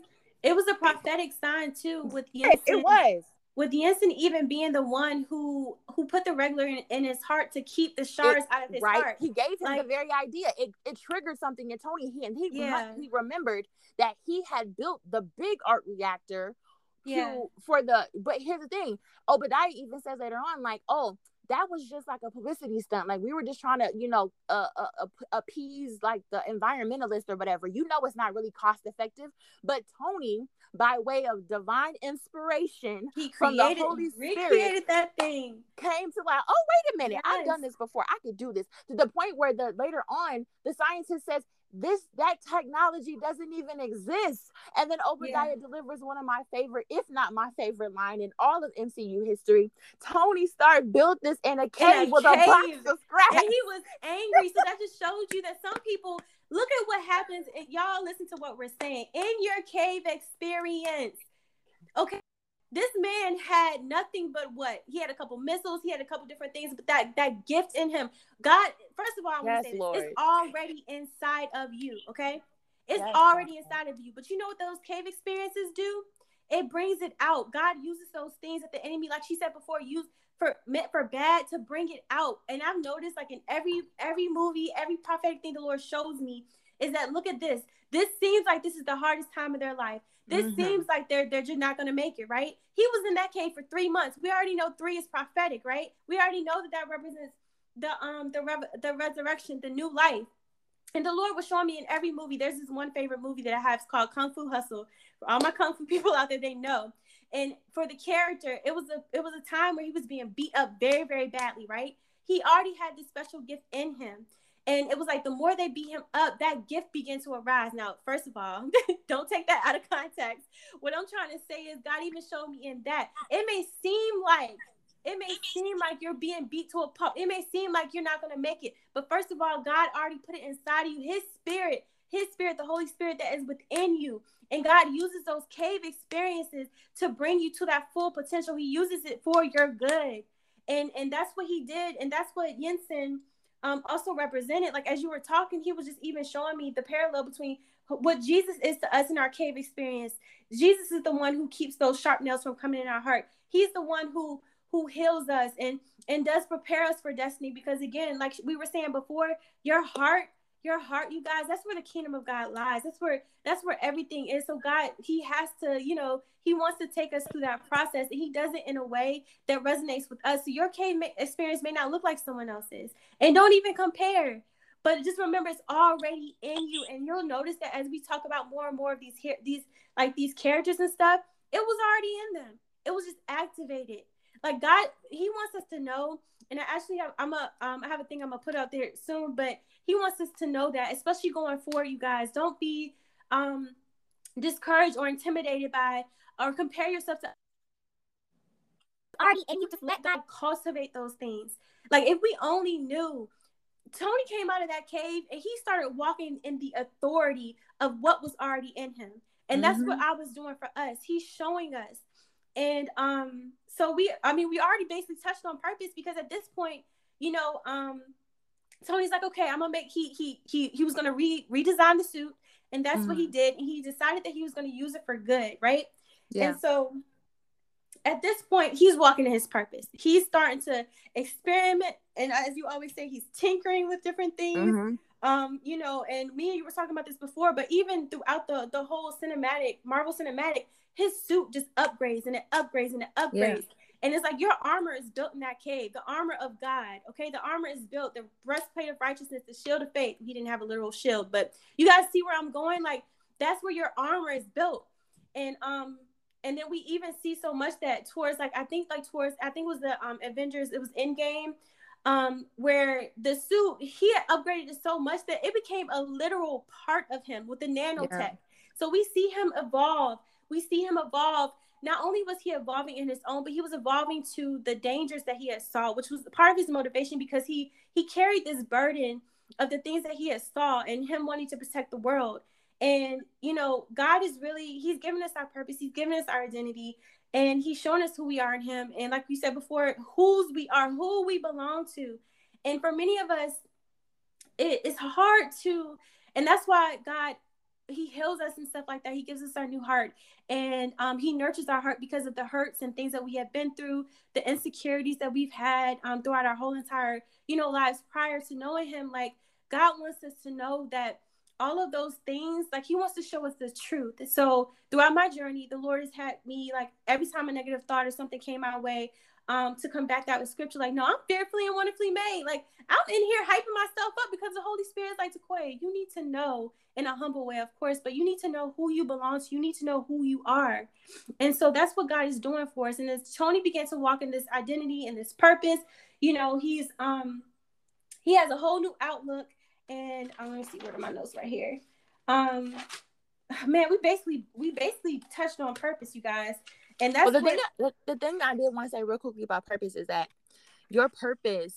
It was a prophetic sign too with Jensen. it was. With Jensen even being the one who who put the regular in, in his heart to keep the shards out of his right. heart. He gave him Like- the very idea. It, it triggered something in Tony. He and he Yeah. he remembered that he had built the big arc reactor Yeah. to for the but here's the thing obadiah even says later on like oh that was just like a publicity stunt like we were just trying to you know uh, uh, appease like the environmentalist or whatever you know it's not really cost effective but tony by way of divine inspiration He from the created, Holy Spirit. recreated that thing. came to like oh wait a minute i've done this before i could do this to the point where the later on the scientist says this that technology doesn't even exist and then obadiah delivers one of my favorite if not my favorite line in all of mcu history tony stark built this in a cave with a box of scraps And he was angry. So that just shows you that some people look at what happens. And y'all listen to what we're saying. In your cave experience. Okay. This man had nothing but what? He had a couple missiles, he had a couple different things, but that that gift in him, God, first of all, I want Yes, to say this, it's already inside of you, okay? It's Yes, already inside of you. But you know what those cave experiences do? It brings it out. God uses those things that the enemy, like she said before, use for meant for bad to bring it out. And I've noticed, like in every every movie, every prophetic thing the Lord shows me, is that look at this. This seems like this is the hardest time of their life. This Mhm. seems like they're they're just not going to make it, right? He was in that cave for three months. We already know three is prophetic, right? We already know that that represents the um the rev- the resurrection, the new life. And the Lord was showing me in every movie. There's this one favorite movie that I have. It's called Kung Fu Hustle. For all my Kung Fu people out there, they know. And for the character, it was a it was a time where he was being beat up very very badly, right? He already had this special gift in him. And it was like the more they beat him up, that gift began to arise. Now, first of all, don't take that out of context. What I'm trying to say is God even showed me in that. It may seem like it may seem like you're being beat to a pulp. It may seem like you're not going to make it. But first of all, God already put it inside of you. His spirit, His spirit, the Holy Spirit that is within you. And God uses those cave experiences to bring you to that full potential. He uses it for your good. And and that's what he did. And that's what Jensen um, also represented. Like as you were talking, he was just even showing me the parallel between what Jesus is to us in our cave experience. Jesus is the one who keeps those sharp nails from coming in our heart. He's the one who who heals us and and does prepare us for destiny because again like we were saying before your heart your heart you guys that's where the kingdom of god lies. That's where that's where everything is. So god he has to you know he wants to take us through that process. And he does it in a way that resonates with us. So your cave experience may not look like someone else's. And don't even compare. But just remember it's already in you. And you'll notice that as we talk about more and more of these these like these characters and stuff it was already in them. It was just activated. Like God, He wants us to know. And I actually have I'm a um I have a thing I'm gonna put out there soon, but He wants us to know that, especially going forward, you guys, don't be um discouraged or intimidated by or compare yourself to already and you just let God cultivate those things. Like if we only knew Tony came out of that cave and he started walking in the authority of what was already in him. And that's mm-hmm. what I was doing for us. He's showing us. And um so we I mean we already basically touched on purpose because at this point, you know, um Tony's like, okay, I'm gonna make he he he he was gonna re redesign the suit, and that's mm-hmm. what he mm-hmm. did. And he decided that he was gonna use it for good, right? Yeah. And so at this point, he's walking in his purpose. He's starting to experiment, and as you always say, he's tinkering with different things. Mm-hmm. Um, you know, and me and you were talking about this before, but even throughout the the whole cinematic, Marvel cinematic, his suit just upgrades and it upgrades and it upgrades. Yeah. And it's like your armor is built in that cave, the armor of God. Okay, the armor is built, the breastplate of righteousness, the shield of faith. He didn't have a literal shield, but you guys see where I'm going. Like that's where your armor is built. And um, and then we even see so much that towards like I think like towards I think it was the um Avengers, it was Endgame, um, where the suit he upgraded it so much that it became a literal part of him with the nanotech. Yeah. So we see him evolve. We see him evolve. Not only was he evolving in his own, but he was evolving to the dangers that he had saw, which was part of his motivation because he he carried this burden of the things that he had saw and him wanting to protect the world. And, you know, God is really, He's given us our purpose, He's given us our identity, and He's shown us who we are in Him. And like you said before, whose we are, who we belong to. And for many of us, it, it's hard to, and that's why God he heals us and stuff like that. He gives us our new heart and um, he nurtures our heart because of the hurts and things that we have been through, the insecurities that we've had um, throughout our whole entire, you know, lives prior to knowing him. Like God wants us to know that all of those things like he wants to show us the truth. So throughout my journey the lord has had me like every time a negative thought or something came my way um to come back out with scripture like no i'm fearfully and wonderfully made. Like i'm in here hyping myself up because the holy spirit is like Taquay, you need to know in a humble way of course but you need to know who you belong to. You need to know who you are. And so that's what god is doing for us. And as tony began to walk in this identity and this purpose you know he's um he has a whole new outlook and I'm gonna see where are my notes right here. Um, man, we basically we basically touched on purpose, you guys, and that's well, the thing. That, the thing I did want to say real quickly about purpose is that your purpose,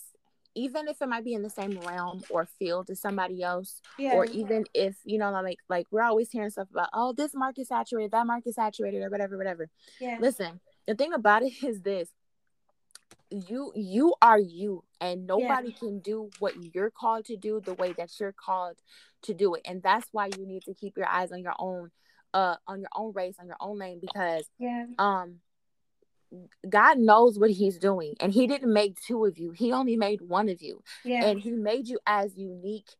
even if it might be in the same realm or field as somebody else, yeah. or even if you know, like like we're always hearing stuff about, oh, this market saturated, that market saturated, or whatever, whatever. Yeah. Listen, the thing about it is this: you you are you and nobody yeah. can do what you're called to do the way that you're called to do it and that's why you need to keep your eyes on your own uh on your own race on your own lane because yeah um God knows what he's doing and he didn't make two of you he only made one of you yeah and he made you as unique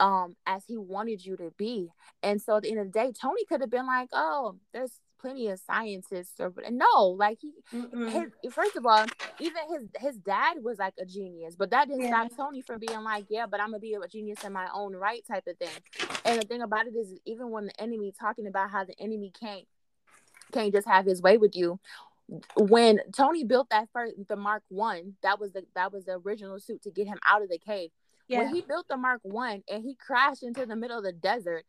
um as he wanted you to be and so at the end of the day tony could have been like oh there's plenty of scientists or no like he his, first of all even his his dad was like a genius but that didn't yeah. stop tony from being like yeah but i'm gonna be a genius in my own right type of thing and the thing about it is even when the enemy talking about how the enemy can't can't just have his way with you when tony built that first the mark one that was the that was the original suit to get him out of the cave yeah. when he built the mark one and he crashed into the middle of the desert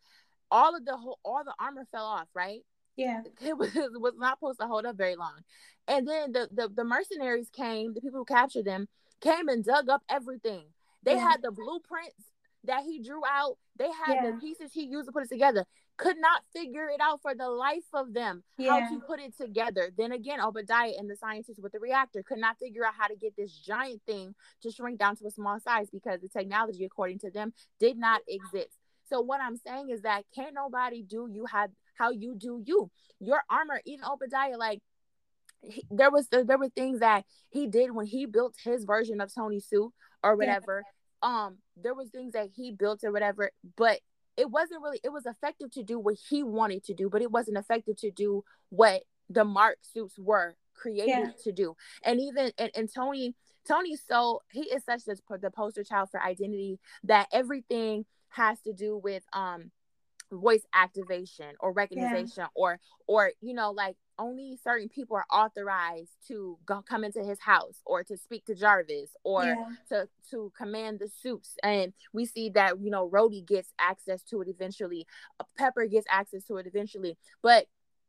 all of the whole all the armor fell off right yeah. It was, was not supposed to hold up very long. And then the, the, the mercenaries came, the people who captured them came and dug up everything. They yeah. had the blueprints that he drew out. They had yeah. the pieces he used to put it together. Could not figure it out for the life of them yeah. how to put it together. Then again, Obadiah and the scientists with the reactor could not figure out how to get this giant thing to shrink down to a small size because the technology, according to them, did not exist. So what I'm saying is that can't nobody do you have how you do you. Your armor, even Obadiah, like he, there was there were things that he did when he built his version of Tony suit or whatever. Yeah. Um, there was things that he built or whatever, but it wasn't really it was effective to do what he wanted to do, but it wasn't effective to do what the Mark suits were created yeah. to do. And even and, and Tony Tony's so he is such the, the poster child for identity that everything has to do with um voice activation or recognition yeah. or or you know like only certain people are authorized to go come into his house or to speak to Jarvis or yeah. to to command the suits. And we see that you know Rhodey gets access to it eventually. Uh, Pepper gets access to it eventually, but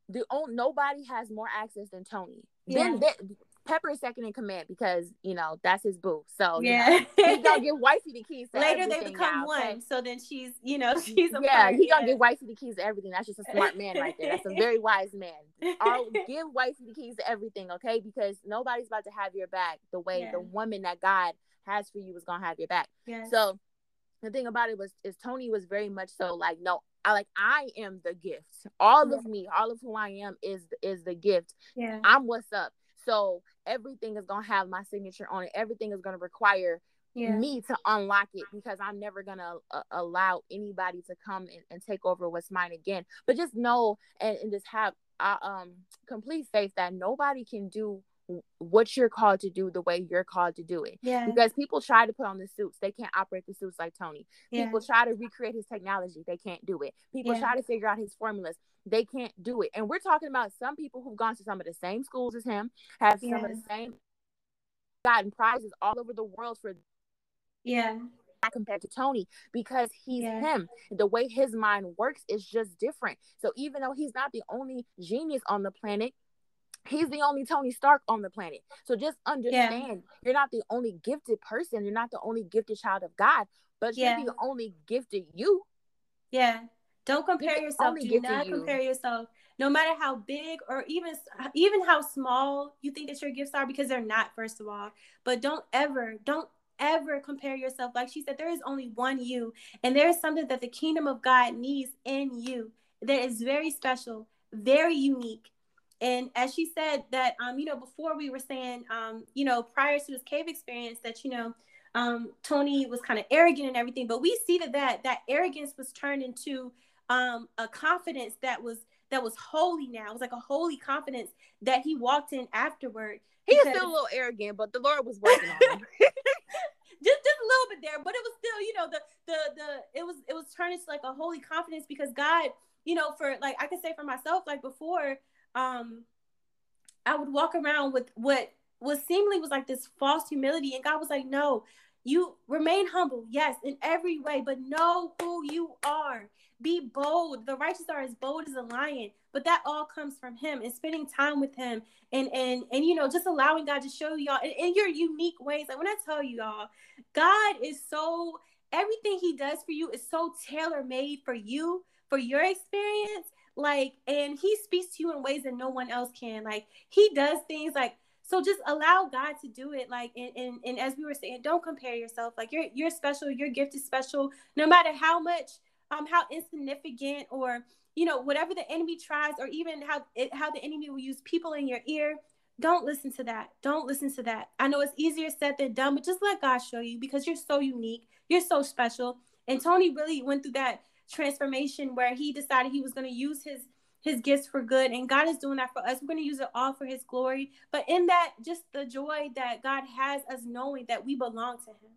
the only nobody has more access than Tony. Yeah. Then, then Pepper is second in command because you know that's his boo. So yeah, you know, he's gonna give wifey the keys. Later they become now, one, okay? so then she's you know she's a yeah. He's gonna give wifey the keys to everything. That's just a smart man right there. That's a very wise man. I'll give wifey the keys to everything, okay? Because nobody's about to have your back the way yeah. the woman that God has for you is gonna have your back. Yeah. So the thing about it was is Tony was very much so like no I like I am the gift. All yeah. of me, all of who I am is is the gift. Yeah. I'm what's up. So everything is gonna have my signature on it. Everything is gonna require yeah. me to unlock it because I'm never gonna uh, allow anybody to come and, and, take over what's mine again. But just know and, and just have uh, um complete faith that nobody can do what you're called to do the way you're called to do it. Yeah. Because people try to put on the suits, they can't operate the suits like Tony. Yeah. People try to recreate his technology, they can't do it. People yeah. try to figure out his formulas, they can't do it. And we're talking about some people who've gone to some of the same schools as him, have some of the same gotten prizes all over the world for yeah compared to Tony because he's yeah. him. The way his mind works is just different. So even though he's not the only genius on the planet, he's the only Tony Stark on the planet. So just understand yeah. you're not the only gifted person. You're not the only gifted child of God, but yeah. you're the only gifted you. Yeah. Don't compare yourself. Do not you. compare yourself. No matter how big or even even how small you think that your gifts are, because they're not, first of all. But don't ever, don't ever compare yourself. Like she said, there is only one you, and there is something that the kingdom of God needs in you that is very special, very unique. And as she said that, um, you know, before we were saying, um, you know, prior to this cave experience, that you know, um, Tony was kind of arrogant and everything, but we see that that that arrogance was turned into um, a confidence that was that was holy now. It was like a holy confidence that he walked in afterward. He is still a little arrogant, but the Lord was working on him. just just a little bit there, but it was still, you know, the the the it was it was turned into like a holy confidence because God, you know, for like I can say for myself, like before, um, I would walk around with what was seemingly was like this false humility, and God was like, no, you remain humble, yes, in every way, but know who you are be bold. The righteous are as bold as a lion, but that all comes from him and spending time with him and and and you know just allowing God to show y'all in, in your unique ways. Like when I tell you all, God is so everything he does for you is so tailor made for you for your experience. Like and he speaks to you in ways that no one else can. Like he does things like so just allow God to do it. Like and, and and as we were saying, don't compare yourself. Like you're you're special, your gift is special, no matter how much um how insignificant or you know whatever the enemy tries or even how it, how the enemy will use people in your ear don't listen to that don't listen to that i know it's easier said than done but just let god show you because you're so unique you're so special and tony really went through that transformation where he decided he was going to use his his gifts for good and god is doing that for us we're going to use it all for his glory but in that just the joy that god has us knowing that we belong to him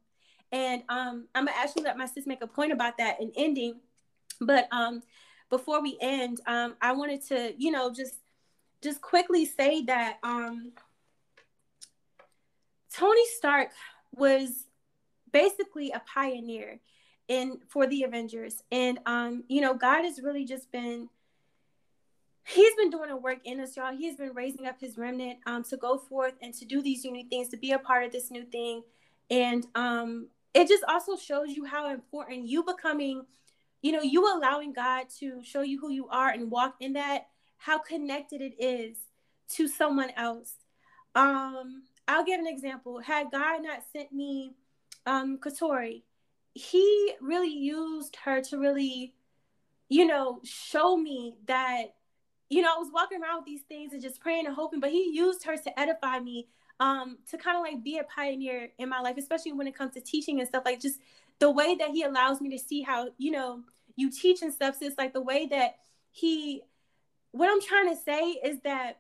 and um, I'm gonna actually let my sis make a point about that in ending. But um, before we end, um, I wanted to, you know, just just quickly say that um, Tony Stark was basically a pioneer in for the Avengers, and um, you know, God has really just been he's been doing a work in us, y'all. He's been raising up his remnant um, to go forth and to do these unique things, to be a part of this new thing. And um, it just also shows you how important you becoming, you know, you allowing God to show you who you are and walk in that, how connected it is to someone else. Um, I'll give an example. Had God not sent me um Katori, he really used her to really, you know, show me that, you know, I was walking around with these things and just praying and hoping, but he used her to edify me um, to kind of like be a pioneer in my life, especially when it comes to teaching and stuff. Like just the way that he allows me to see how you know you teach and stuff. So it's like the way that he. What I'm trying to say is that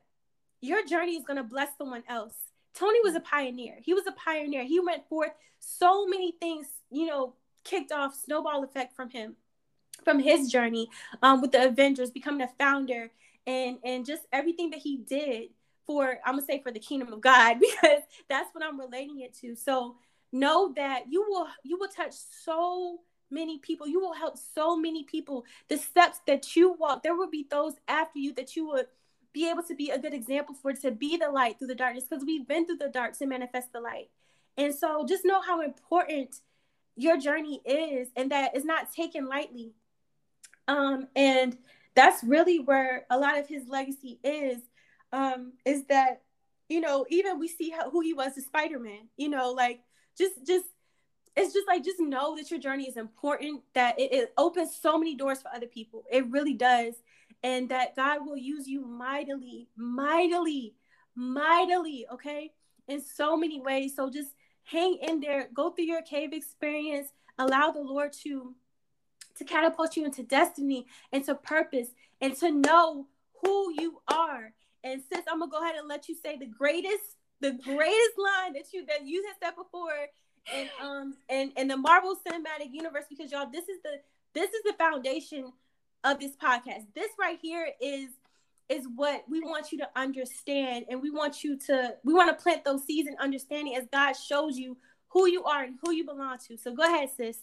your journey is going to bless someone else. Tony was a pioneer. He was a pioneer. He went forth so many things, you know, kicked off snowball effect from him, from his journey um, with the Avengers, becoming a founder and and just everything that he did for I'm gonna say for the kingdom of God because that's what I'm relating it to. So know that you will you will touch so many people. You will help so many people. The steps that you walk, there will be those after you that you would be able to be a good example for to be the light through the darkness because we've been through the dark to manifest the light. And so just know how important your journey is and that it's not taken lightly. Um, and that's really where a lot of his legacy is, um, is that, you know, even we see how, who he was as Spider-Man, you know, like just, just, it's just like, just know that your journey is important, that it, it opens so many doors for other people. It really does. And that God will use you mightily, mightily, mightily, okay, in so many ways. So just hang in there, go through your cave experience, allow the Lord to to catapult you into destiny, into purpose, and to know who you are. And sis, I'm gonna go ahead and let you say the greatest, the greatest line that you that you have said before, and um and and the Marvel Cinematic Universe, because y'all, this is the this is the foundation of this podcast. This right here is is what we want you to understand. And we want you to we want to plant those seeds in understanding as god shows you who you are and who you belong to. So go ahead sis.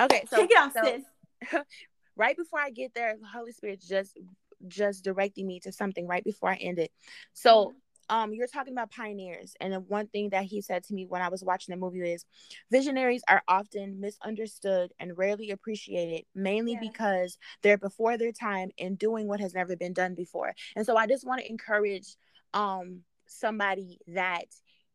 Okay so take it off so, sis. right before i get there the holy spirit just just directing me to something right before i end it. So mm-hmm um you're talking about pioneers and the one thing that he said to me when i was watching the movie is visionaries are often misunderstood and rarely appreciated mainly yeah. because they're before their time and doing what has never been done before and so i just want to encourage um somebody that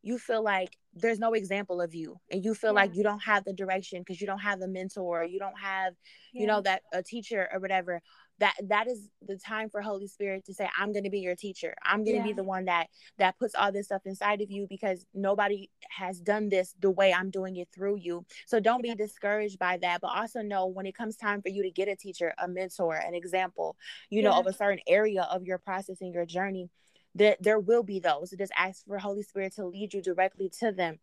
you feel like there's no example of you and you feel yeah. like you don't have the direction because you don't have the mentor or you don't have yeah. you know that a teacher or whatever that that is the time for holy spirit to say i'm going to be your teacher i'm going to yeah. be the one that that puts all this stuff inside of you because nobody has done this the way i'm doing it through you so don't yeah. be discouraged by that but also know when it comes time for you to get a teacher a mentor an example you yeah. know of a certain area of your process and your journey that there will be those so just ask for holy spirit to lead you directly to them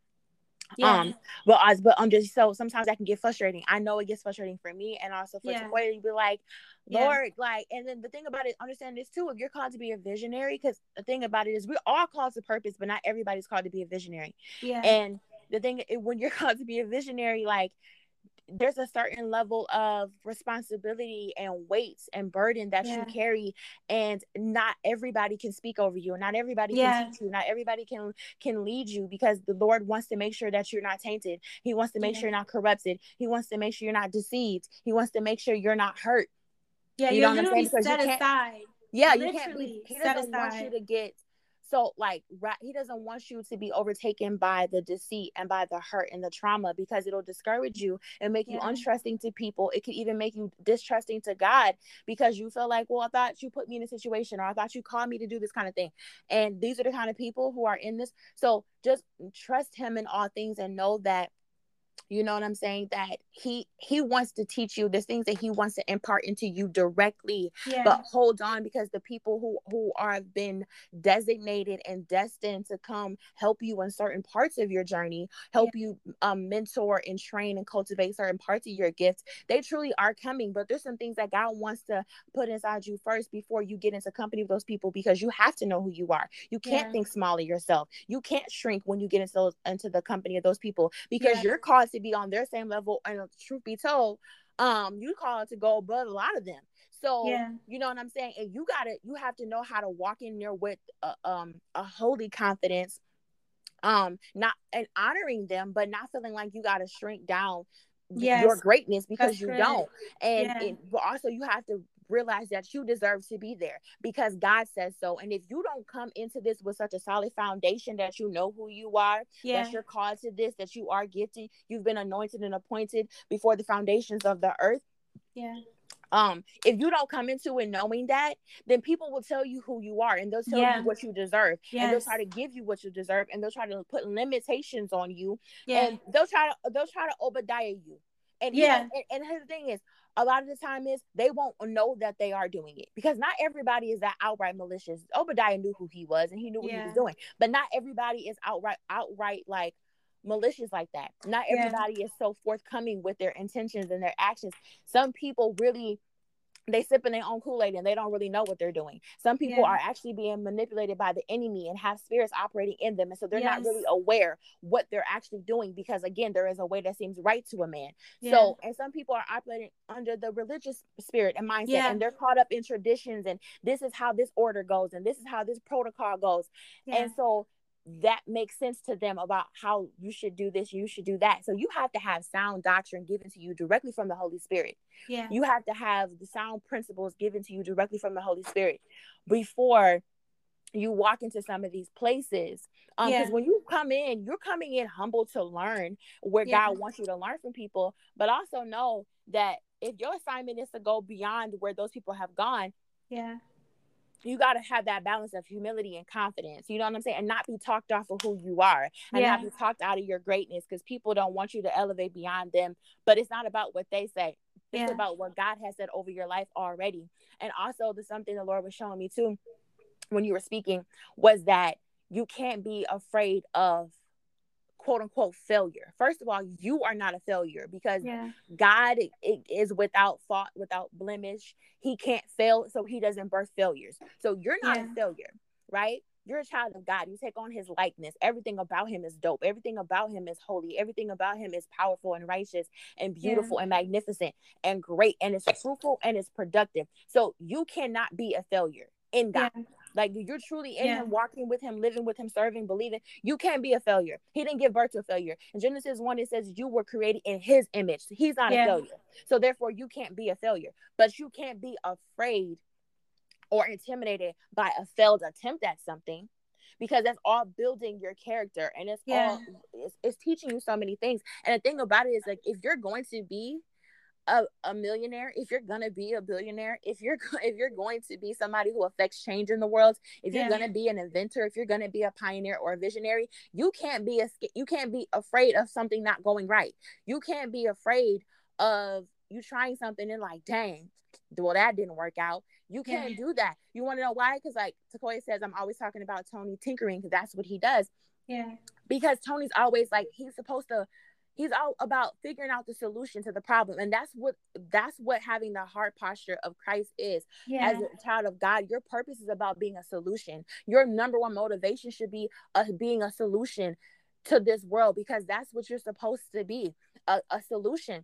yeah. Um, but I, but I'm just so sometimes that can get frustrating. I know it gets frustrating for me and also for yeah. Takoya to be like, Lord, yeah. like, and then the thing about it, understand this too. If you're called to be a visionary, because the thing about it is we're all called to purpose, but not everybody's called to be a visionary. Yeah. And the thing when you're called to be a visionary, like there's a certain level of responsibility and weights and burden that yeah. you carry and not everybody can speak over you and not everybody yeah. can teach you not everybody can can lead you because the lord wants to make sure that you're not tainted he wants to make yeah. sure you're not corrupted he wants to make sure you're not deceived he wants to make sure you're not hurt yeah you know what i'm saying set aside yeah Literally you can't be he doesn't aside. want you to get so, like, right, he doesn't want you to be overtaken by the deceit and by the hurt and the trauma because it'll discourage you and make yeah. you untrusting to people. It could even make you distrusting to God because you feel like, well, I thought you put me in a situation or I thought you called me to do this kind of thing. And these are the kind of people who are in this. So, just trust Him in all things and know that you know what i'm saying that he he wants to teach you the things that he wants to impart into you directly yeah. but hold on because the people who who are been designated and destined to come help you in certain parts of your journey help yeah. you um, mentor and train and cultivate certain parts of your gifts they truly are coming but there's some things that god wants to put inside you first before you get into company with those people because you have to know who you are you can't yeah. think small of yourself you can't shrink when you get into those into the company of those people because you're called to be on their same level. And truth be told, um, you call it to go above a lot of them. So yeah. you know what I'm saying? And you gotta you have to know how to walk in there with a, um a holy confidence, um, not and honoring them, but not feeling like you gotta shrink down yes. your greatness because That's you don't. And, yeah. and but also you have to realize that you deserve to be there because God says so. And if you don't come into this with such a solid foundation that you know who you are, yeah. that you're called to this, that you are gifted, you've been anointed and appointed before the foundations of the earth. Yeah. Um, if you don't come into it knowing that, then people will tell you who you are and they'll tell yeah. you what you deserve. Yes. And they'll try to give you what you deserve and they'll try to put limitations on you. Yeah. And they'll try to they'll try to Obadiah you. And yeah, and, and his thing is a lot of the time is they won't know that they are doing it because not everybody is that outright malicious. Obadiah knew who he was and he knew what yeah. he was doing, but not everybody is outright outright like malicious like that. Not everybody yeah. is so forthcoming with their intentions and their actions. Some people really they sipping their own Kool-Aid and they don't really know what they're doing. Some people Yeah. are actually being manipulated by the enemy and have spirits operating in them. And so they're not really aware what they're actually doing because again, there is a way that seems right to a man. Yeah. So and some people are operating under the religious spirit and mindset Yeah. and they're caught up in traditions and this is how this order goes and this is how this protocol goes. And so that makes sense to them about how you should do this, you should do that. So you have to have sound doctrine given to you directly from the Holy Spirit yeah. you have to have the sound principles given to you directly from the holy spirit before you walk into some of these places um because Yeah. when you come in you're coming in humble to learn where Yeah. god wants you to learn from people but also know that if your assignment is to go beyond where those people have gone yeah. You got to have that balance of humility and confidence you know what i'm saying and not be talked off of who you are and Yeah. not be talked out of your greatness because people don't want you to elevate beyond them but it's not about what they say it's Yeah. about what god has said over your life already and also the something the lord was showing me too when you were speaking was that you can't be afraid of quote unquote failure first of all you are not a failure because Yeah. God is without fault, without blemish. He can't fail, so he doesn't birth failures. So you're not Yeah. a failure, right? You're a child of God. You take on his likeness. Everything about him is dope. Everything about him is holy. Everything about him is powerful and righteous and beautiful and magnificent and great and it's fruitful and it's productive. So you cannot be a failure in God. Yeah. Like you're truly in Yeah. him, walking with him, living with him, serving, believing. You can't be a failure. He didn't give birth to a failure. In Genesis 1, it says you were created in his image. He's not Yeah. a failure. So therefore, you can't be a failure. But you can't be afraid or intimidated by a failed attempt at something. Because that's all building your character and it's Yeah. all it's, it's teaching you so many things. And the thing about it is like if you're going to be a, a millionaire, if you're gonna be a billionaire, if you're if you're going to be somebody who affects change in the world, if you're Yeah. gonna be an inventor, if you're gonna be a pioneer or a visionary, you can't be a you can't be afraid of something not going right. You can't be afraid of you trying something and like, dang, well that didn't work out. You can't do that. You want to know why? Because like Takoya says, I'm always talking about Tony tinkering because that's what he does Yeah. because Tony's always like he's supposed to he's all about figuring out the solution to the problem. And that's what that's what having the heart posture of Christ is. Yeah. as a child of God your purpose is about being a solution. Your number one motivation should be uh, being a solution to this world because that's what you're supposed to be a, a solution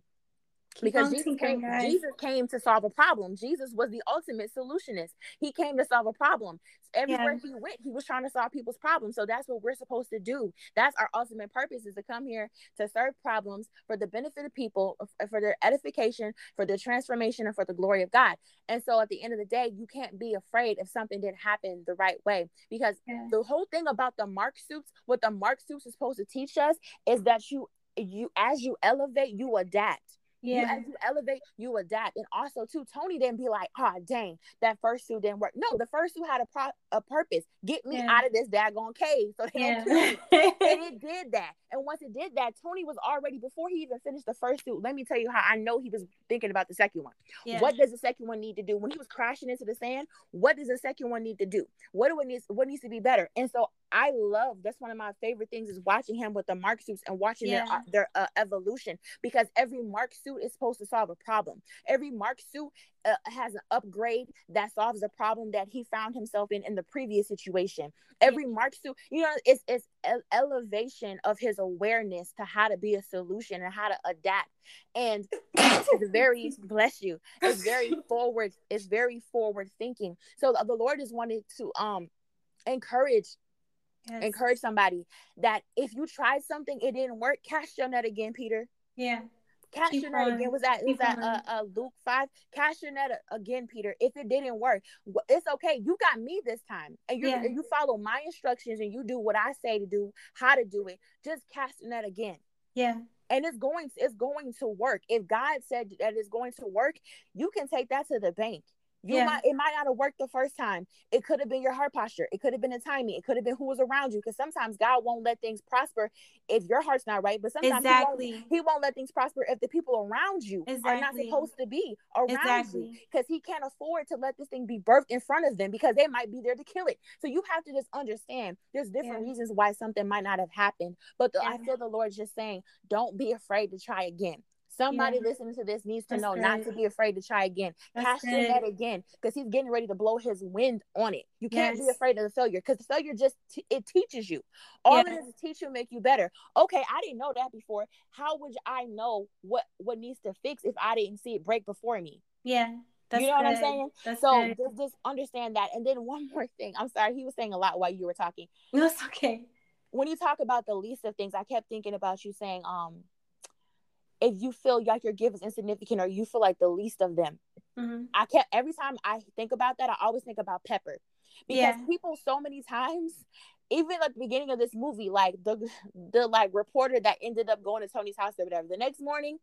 because Jesus came. Jesus came to solve a problem. Jesus was the ultimate solutionist. He came to solve a problem. Everywhere Yeah. he went, he was trying to solve people's problems. So that's what we're supposed to do. That's our ultimate purpose is to come here to serve problems for the benefit of people, uh, for their edification, for their transformation, and for the glory of God. And so at the end of the day, you can't be afraid if something didn't happen the right way because Yeah. the whole thing about the mark suits, what the mark suits is supposed to teach us is that you you as you elevate, you adapt. You, Yeah. as you elevate, you adapt. And also, too, Tony didn't be like, oh, dang, that first suit didn't work. No, the first suit had a pro- a purpose. Get me Yeah. out of this daggone cave so they Yeah. don't kill me. and it did that. And once it did that, Tony was already, before he even finished the first suit, let me tell you how I know he was thinking about the second one. yeah. What does the second one need to do? When he was crashing into the sand, what does the second one need to do? What do it needs what needs to be better? And so I love that's one of my favorite things is watching him with the mark suits and watching Yeah. their their uh, evolution because every mark suit is supposed to solve a problem. Every mark suit uh, has an upgrade that solves a problem that he found himself in in the previous situation. Every mark suit, you know, it's it's elevation of his awareness to how to be a solution and how to adapt. And it's very bless you. It's very forward. It's very forward thinking. So the, Lord is wanting to um encourage Yes. encourage somebody that if you tried something it didn't work cast your net again peter. Yeah. cast Keep your net on. again was that was that uh, uh luke 5 cast your net again peter if it didn't work. It's okay. You got me this time. And you Yeah. you follow my instructions and you do what i say to do how to do it. Just cast your net again. Yeah. and it's going it's going to work. If god said that it's going to work you can take that to the bank you Yeah. might it might not have worked the first time it could have been your heart posture it could have been the timing it could have been who was around you because sometimes god won't let things prosper if your heart's not right but sometimes he, won't, he won't let things prosper if the people around you are not supposed to be around you because he can't afford to let this thing be birthed in front of them because they might be there to kill it. So you have to just understand there's different Yeah. reasons why something might not have happened. But the, I feel the Lord just saying, don't be afraid to try again. Somebody yeah. listening to this needs to That's know not to be afraid to try again. That's Cast your net again because he's getting ready to blow his wind on it. You can't yes. be afraid of the failure because the failure just t- it teaches you. All yes. it is to teach you, make you better. Okay, I didn't know that before. How would I know what what needs to fix if I didn't see it break before me? Yeah. That's you know good. what I'm saying? That's so just, just understand that. And then one more thing. I'm sorry, he was saying a lot while you were talking. That's okay. When you talk about the least of things, I kept thinking about you saying, um, if you feel like your gift is insignificant or you feel like the least of them. Mm-hmm. I kept every time I think about that, I always think about Pepper. Because yeah. people so many times, even at the beginning of this movie, like the the like reporter that ended up going to Tony's house or whatever, the next morning,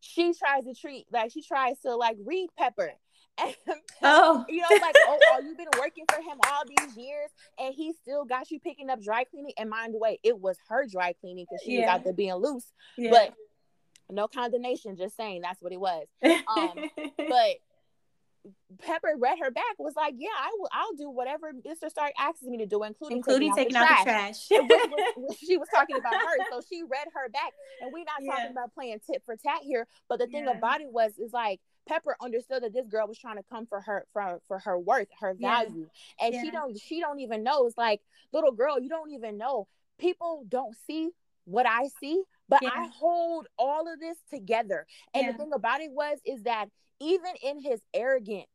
she tries to treat like she tries to like read Pepper. And, oh, you know, like, oh, oh, you've been working for him all these years, and he still got you picking up dry cleaning. And mind the way, it was her dry cleaning because she yeah. was out there being loose. Yeah. But no condemnation, just saying that's what it was. Um, but Pepper read her back was like, "Yeah, I will. I'll do whatever Mr. Stark asks me to do, including including taking, out, the trash." The trash. she was talking about her, so she read her back, and we're not yeah. talking about playing tit for tat here. But the thing yeah. about it was, is like Pepper understood that this girl was trying to come for her for for her worth, her value, yeah. and she don't she don't even know. It's like little girl, you don't even know. People don't see what I see, but I hold all of this together. And the thing about it was, is that even in his arrogant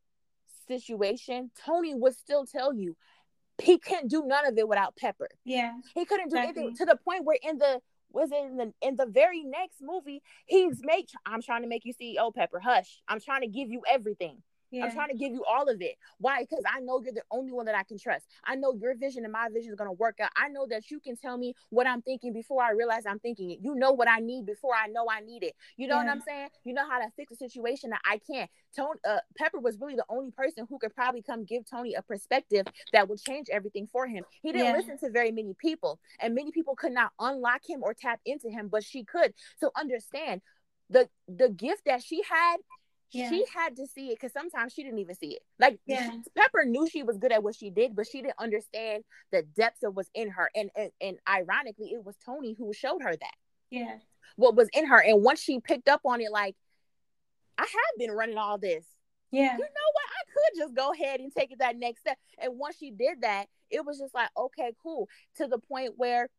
situation, Tony would still tell you he couldn't do none of it without Pepper. Yeah. He couldn't do exactly. anything to the point where in the was in the in the very next movie, he's made I'm trying to make you CEO Pepper. Hush. I'm trying to give you everything. Yeah. I'm trying to give you all of it. Why? Because I know you're the only one that I can trust. I know your vision and my vision is going to work out. I know that you can tell me what I'm thinking before I realize I'm thinking it. You know what I need before I know I need it. You know yeah. what I'm saying? You know how to fix a situation that I can't. Tony uh, Pepper was really the only person who could probably come give Tony a perspective that would change everything for him. He didn't yeah. listen to very many people, and many people could not unlock him or tap into him, but she could. So understand the the gift that she had yeah. she had to see it because sometimes she didn't even see it. Like yeah. Pepper knew she was good at what she did, but she didn't understand the depths of what's in her. And, and and ironically, it was Tony who showed her that. Yeah. What was in her. And once she picked up on it, like, I have been running all this. Yeah. You know what? I could just go ahead and take it that next step. And once she did that, it was just like, okay, cool. To the point where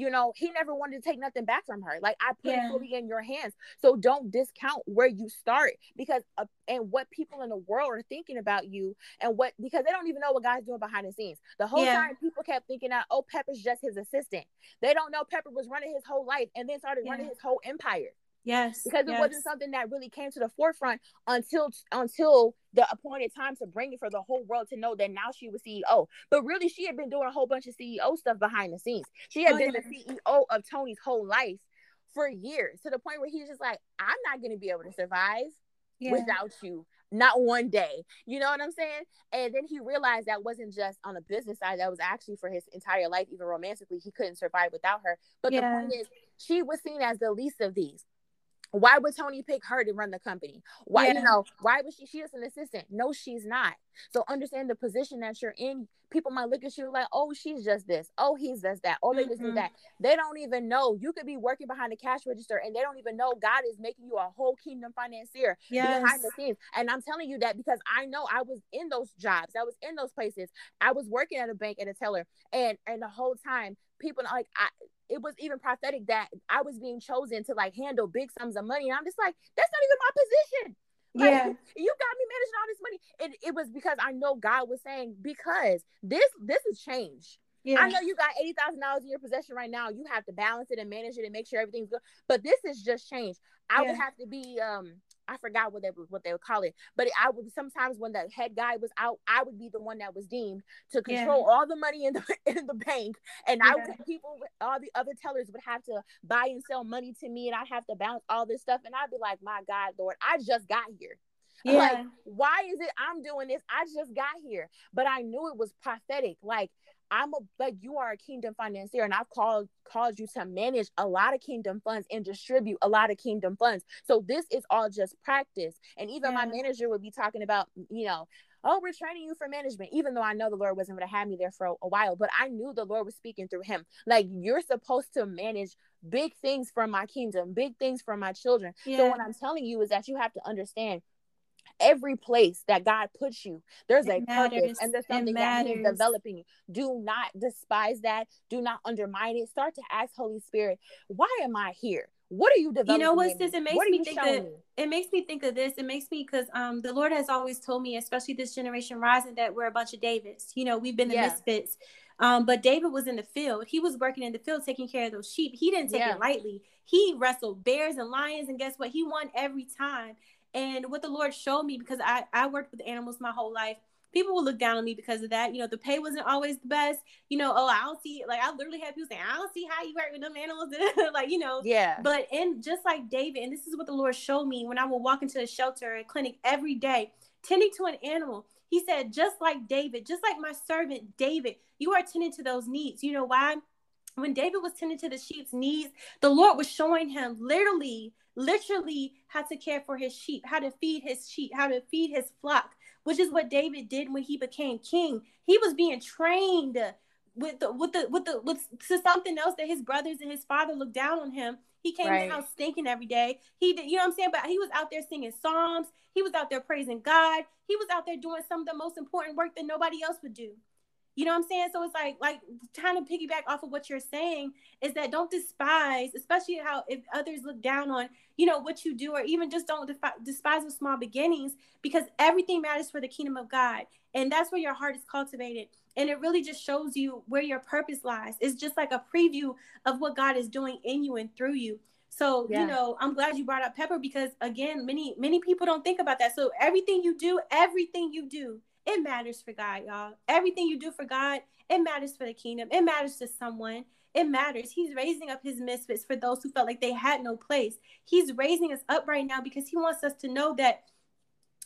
you know, he never wanted to take nothing back from her. Like I put yeah. it fully in your hands. So don't discount where you start because uh, and what people in the world are thinking about you and what because they don't even know what God's doing behind the scenes. The whole yeah. time people kept thinking that oh Pepper's just his assistant. They don't know Pepper was running his whole life and then started yeah. running his whole empire. Yes. Because it yes. wasn't something that really came to the forefront until until the appointed time to bring it for the whole world to know that now she was CEO. But really she had been doing a whole bunch of CEO stuff behind the scenes. She had oh, been yeah. the CEO of Tony's whole life for years to the point where he's just like, I'm not gonna be able to survive yeah. without you. Not one day. You know what I'm saying? And then he realized that wasn't just on the business side, that was actually for his entire life, even romantically, he couldn't survive without her. But yeah. the point is, she was seen as the least of these why would Tony pick her to run the company? Why, yeah. you know, why was she? She is an assistant. No, she's not. So understand the position that you're in. People might look at you like, oh, she's just this. Oh, he's just that. Oh, they just do mm-hmm. that. They don't even know. You could be working behind the cash register and they don't even know God is making you a whole kingdom financier yes. behind the scenes. And I'm telling you that because I know I was in those jobs. I was in those places. I was working at a bank at a teller. And and the whole time, people like I it was even prophetic that I was being chosen to like handle big sums of money. And I'm just like, that's not even my position. Like, yeah. You got me managing all this money. And it was because I know God was saying, because this this is change. Yeah. I know you got eighty thousand dollars in your possession right now. You have to balance it and manage it and make sure everything's good. But this is just change. I yeah. would have to be um I forgot what they what they would call it, but I would sometimes when the head guy was out, I would be the one that was deemed to control yeah. all the money in the in the bank, and yeah. I would, people all the other tellers would have to buy and sell money to me, and I'd have to balance all this stuff, and I'd be like, my God, Lord, I just got here. Yeah. Like, why is it I'm doing this? I just got here, but I knew it was prophetic. Like I'm a like you are a kingdom financier, and I've called called you to manage a lot of kingdom funds and distribute a lot of kingdom funds. So this is all just practice. And even yeah. my manager would be talking about, you know, oh, we're training you for management, even though I know the Lord wasn't going to have me there for a, a while, but I knew the Lord was speaking through him. Like, you're supposed to manage big things for my kingdom, big things for my children. Yeah. So, what I'm telling you is that you have to understand every place that God puts you, there's it a matters. purpose and there's something that He's developing you. Do not despise that. Do not undermine it. Start to ask Holy Spirit, why am I here? What are you developing? You know what's this? It makes me think that me? it makes me think of this. It makes me because um the Lord has always told me, especially this generation rising, that we're a bunch of Davids. You know, we've been the yeah. misfits. Um, but David was in the field. He was working in the field, taking care of those sheep. He didn't take yeah. it lightly. He wrestled bears and lions, and guess what? He won every time. And what the Lord showed me, because I, I worked with animals my whole life, people will look down on me because of that. You know, the pay wasn't always the best. You know, oh, I don't see like I literally have people saying, I don't see how you work with them animals. like, you know. Yeah. But in just like David, and this is what the Lord showed me when I would walk into a shelter, a clinic every day, tending to an animal. He said, just like David, just like my servant David, you are tending to those needs. You know why? When David was tending to the sheep's needs, the Lord was showing him literally literally had to care for his sheep, how to feed his sheep, how to feed his flock, which is what David did when he became king. He was being trained with the with the with the with to something else that his brothers and his father looked down on him. He came right. house stinking every day. He did, you know what I'm saying? But he was out there singing psalms. He was out there praising God. He was out there doing some of the most important work that nobody else would do. You know what I'm saying? So it's like like trying to piggyback off of what you're saying is that don't despise, especially how if others look down on you know what you do, or even just don't defi- despise the small beginnings because everything matters for the kingdom of God, and that's where your heart is cultivated. And it really just shows you where your purpose lies. It's just like a preview of what God is doing in you and through you. So, yeah. you know, I'm glad you brought up Pepper because again, many, many people don't think about that. So everything you do, everything you do it matters for God, y'all. Everything you do for God, it matters for the kingdom. It matters to someone. It matters. He's raising up his misfits for those who felt like they had no place. He's raising us up right now because he wants us to know that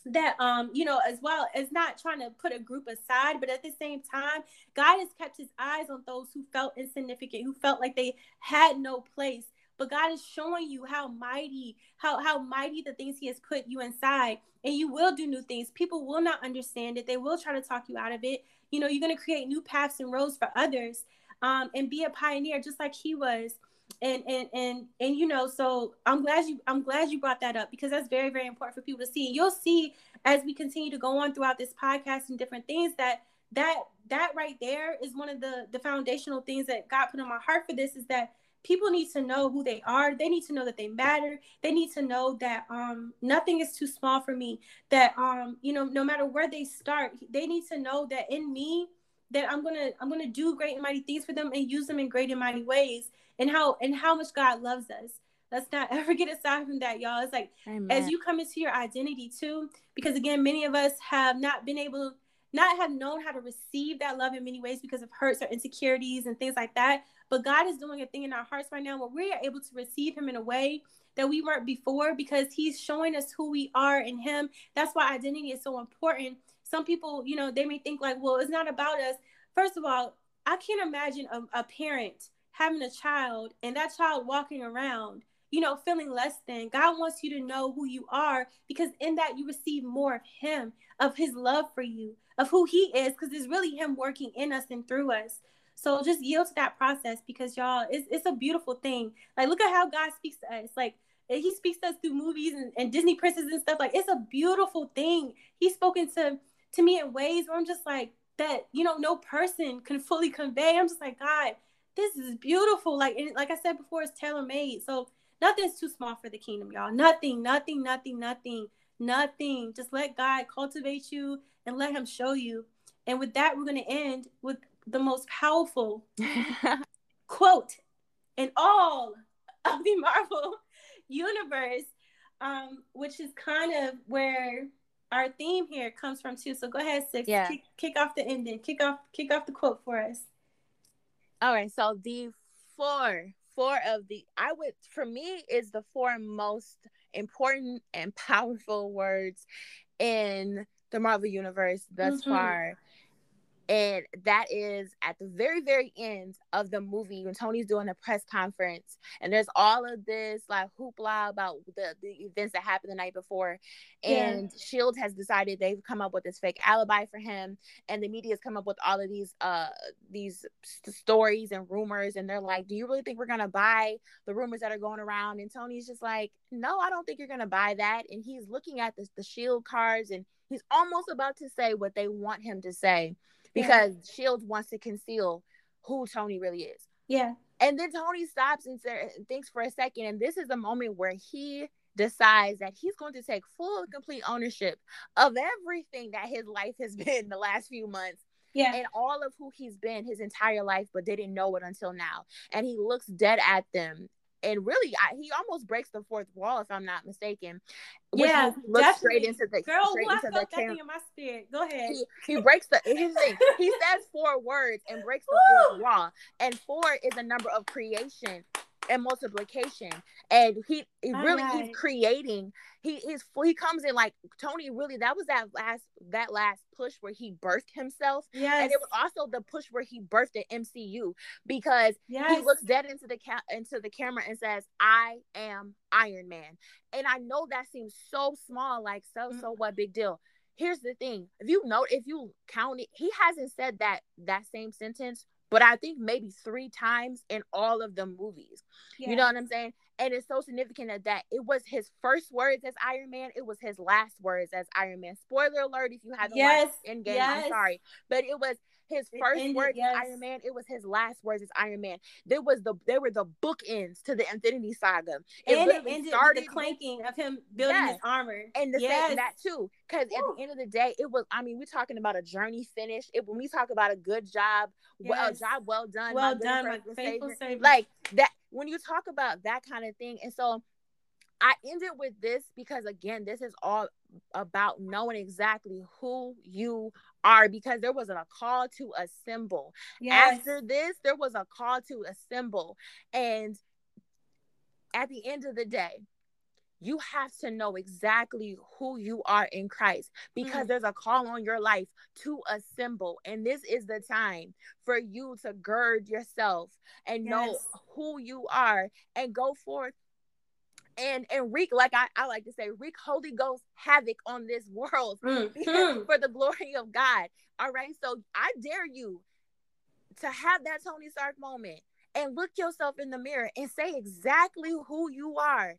that um you know as well as not trying to put a group aside but at the same time god has kept his eyes on those who felt insignificant who felt like they had no place but God is showing you how mighty, how how mighty the things He has put you inside, and you will do new things. People will not understand it; they will try to talk you out of it. You know, you're going to create new paths and roads for others, um, and be a pioneer just like He was. And and and and you know, so I'm glad you I'm glad you brought that up because that's very very important for people to see. You'll see as we continue to go on throughout this podcast and different things that that that right there is one of the the foundational things that God put on my heart for this is that people need to know who they are. They need to know that they matter. They need to know that um nothing is too small for me that um you know no matter where they start they need to know that in me that i'm gonna i'm gonna do great and mighty things for them and use them in great and mighty ways. And how and how much god loves us. Let's not ever get aside from that y'all. It's like Amen. as you come into your identity too because again many of us have not been able not have known how to receive that love in many ways because of hurts or insecurities and things like that but God is doing a thing in our hearts right now where we are able to receive Him in a way that we weren't before because He's showing us who we are in Him. That's why identity is so important. Some people, you know, they may think like, well, it's not about us. First of all, I can't imagine a, a parent having a child and that child walking around you know, feeling less than. God wants you to know who you are because in that you receive more of Him, of His love for you, of who He is, because it's really Him working in us and through us. So just yield to that process because y'all, it's, it's a beautiful thing. Like, look at how God speaks to us. Like, he speaks to us through movies and, and Disney princesses and stuff. Like, it's a beautiful thing. He's spoken to to me in ways where I'm just like that. You know, no person can fully convey. I'm just like, God, this is beautiful. Like, and like I said before, it's tailor made. So nothing's too small for the kingdom, y'all. Nothing, nothing, nothing, nothing, nothing. Just let God cultivate you and let Him show you. And with that, we're gonna end with the most powerful quote in all of the Marvel universe, um, which is kind of where our theme here comes from too. So go ahead, Six. Yeah. Kick, kick off the ending. Kick off kick off the quote for us. All right. So the four four of the I would for me is the four most important and powerful words in the Marvel universe thus mm-hmm. far and that is at the very very end of the movie when tony's doing a press conference and there's all of this like hoopla about the, the events that happened the night before. And yeah. shield has decided they've come up with this fake alibi for him. And the media's come up with all of these uh these st- stories and rumors. And they're like do you really think we're gonna buy the rumors that are going around? And tony's just like no i don't think you're gonna buy that. And he's looking at the, the shield cards and he's almost about to say what they want him to say because yeah. Shield wants to conceal who Tony really is. Yeah. And then Tony stops and thinks for a second, and this is the moment where he decides that he's going to take full and complete ownership of everything that his life has been the last few months. Yeah. And all of who he's been his entire life, but didn't know it until now. And he looks dead at them and really I, he almost breaks the fourth wall if I'm not mistaken. Yeah, looks straight into the girl. Straight into the that thing in my spirit. Go ahead. He, he breaks the his thing. he says four words and breaks the fourth wall. And four is a number of creation and multiplication. And he, he really he's creating he he's he comes in like tony really that was that last that last push where he birthed himself. Yeah and it was also the push where he birthed the mcu because yes. he looks dead into the ca- into the camera and says i am iron man. And i know that seems so small like so mm-hmm. so what big deal. Here's the thing. If you know if you count it he hasn't said that that same sentence but I think maybe three times in all of the movies. Yeah. You know what I'm saying? And it's so significant that, that it was his first words as Iron Man. It was his last words as Iron Man. Spoiler alert if you haven't yes. watched Endgame. Yes. I'm sorry. But it was his first ended, words yes. Iron Man. It was his last words as Iron Man. There was the there were the bookends to the Infinity Saga. It and it ended started with the clanking of him building yes. his armor. And the yes. same that too. Because at the end of the day, it was I mean, we're talking about a journey finished. It when we talk about a good job, well job well done, well done, my faithful savior. Like that when you talk about that kind of thing, and so I ended with this because again, this is all about knowing exactly who you are because there wasn't a call to assemble. Yes. After this, there was a call to assemble. And at the end of the day, you have to know exactly who you are in Christ because mm. there's a call on your life to assemble. And this is the time for you to gird yourself and yes. know who you are and go forth and and wreak like I, I like to say wreak holy ghost havoc on this world mm-hmm. for the glory of god. All right? So i dare you to have that tony stark moment and look yourself in the mirror and say exactly who you are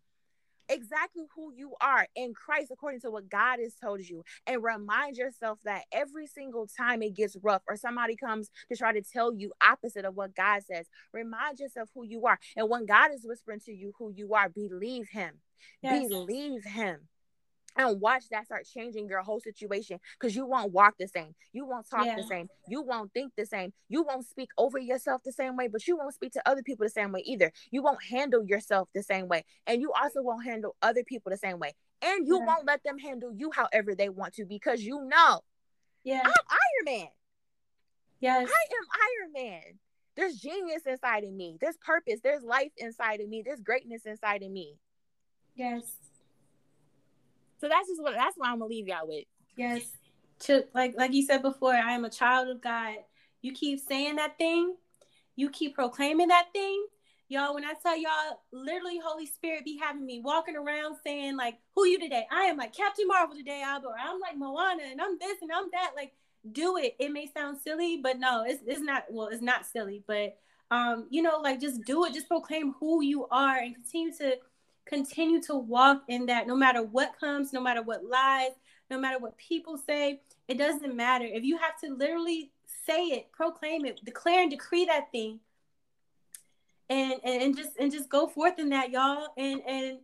exactly who you are in Christ according to what God has told you. And remind yourself that every single time it gets rough or somebody comes to try to tell you opposite of what God says remind yourself who you are. And when God is whispering to you who you are believe him. Yes. believe him and watch that start changing your whole situation because you won't walk the same you won't talk yeah. the same you won't think the same you won't speak over yourself the same way but you won't speak to other people the same way either. You won't handle yourself the same way and you also won't handle other people the same way and you yeah. won't let them handle you however they want to because you know yeah. I'm iron man. Yes. I am iron man. There's genius inside of me. There's purpose. There's life inside of me. There's greatness inside of me. Yes so that's just what that's what I'm gonna leave y'all with. Yes. To like like you said before, I am a child of God. You keep saying that thing, you keep proclaiming that thing. Y'all, when I tell y'all, literally, Holy Spirit be having me walking around saying, like, who you today? I am like Captain Marvel today, Albert. I'm like Moana and I'm this and I'm that. Like, do it. It may sound silly, but no, it's it's not well, it's not silly, but um, you know, like just do it, just proclaim who you are and continue to continue to walk in that no matter what comes, no matter what lies, no matter what people say, it doesn't matter. If you have to literally say it, proclaim it, declare and decree that thing. And, and, and just and just go forth in that, y'all. And and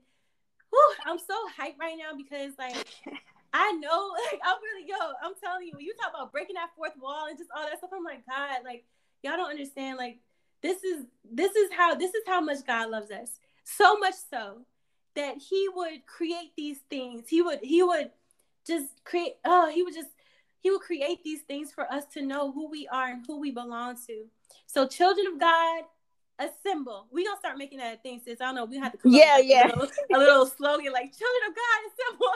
whew, I'm so hyped right now because like I know, like I'm really yo, I'm telling you, when you talk about breaking that fourth wall and just all that stuff, I'm like, God, like y'all don't understand. Like this is this is how this is how much God loves us. So much so that he would create these things. He would he would just create oh, he would just he would create these things for us to know who we are and who we belong to. So children of God, assemble. We gonna start making that a thing, sis. I don't know. We have to come yeah, yeah. A little, a little slogan like "Children of God assemble."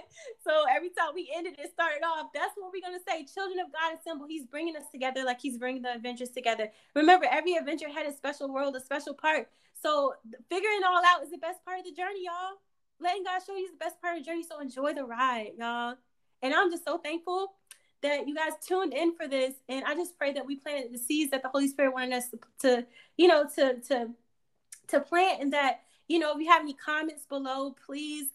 so every time we ended it, started off. That's what we're gonna say. Children of God assemble. He's bringing us together like He's bringing the Avengers together. Remember, every Avenger had a special world, a special part. So figuring it all out is the best part of the journey, y'all. Letting God show you the best part of the journey. So enjoy the ride, y'all. And I'm just so thankful that you guys tuned in for this. And I just pray that we planted the seeds that the Holy Spirit wanted us to, to you know, to to to plant and that, you know, if you have any comments below, please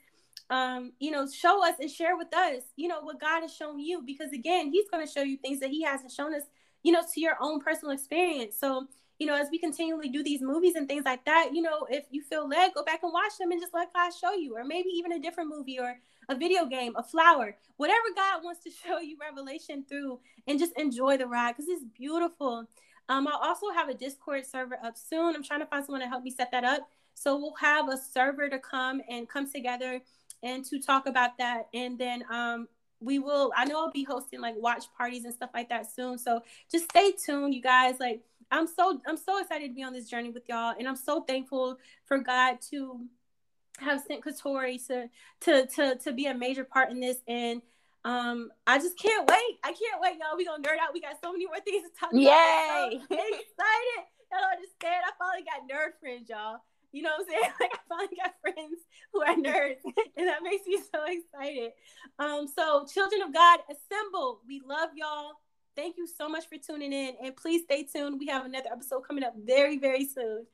um, you know, show us and share with us, you know, what God has shown you. Because again, He's going to show you things that He hasn't shown us, you know, to your own personal experience. So, you know, as we continually do these movies and things like that, you know, if you feel led, go back and watch them and just let God show you, or maybe even a different movie or a video game, a flower, whatever God wants to show you revelation through, and just enjoy the ride because it's beautiful. Um, I'll also have a Discord server up soon. I'm trying to find someone to help me set that up. So we'll have a server to come and come together and to talk about that. And then um, we will, I know I'll be hosting like watch parties and stuff like that soon. So just stay tuned, you guys. Like I'm so I'm so excited to be on this journey with y'all, and I'm so thankful for God to have sent Katori to to to to be a major part in this and um I just can't wait. I can't wait, y'all. We gonna nerd out. We got so many more things to talk Yay. about. Yay! So excited. Y'all understand? I finally got nerd friends, y'all. You know what I'm saying? Like I finally got friends who are nerds, and that makes me so excited. Um, so children of God, assemble. We love y'all. Thank you so much for tuning in, and please stay tuned. We have another episode coming up very, very soon.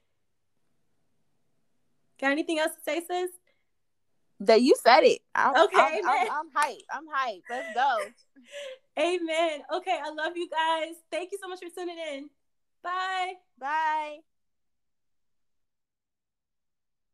Got anything else to say, sis? That you said it. I'm, okay, I'm, I'm, I'm hyped. I'm hyped. Let's go. amen. Okay, I love you guys. Thank you so much for tuning in. Bye. Bye.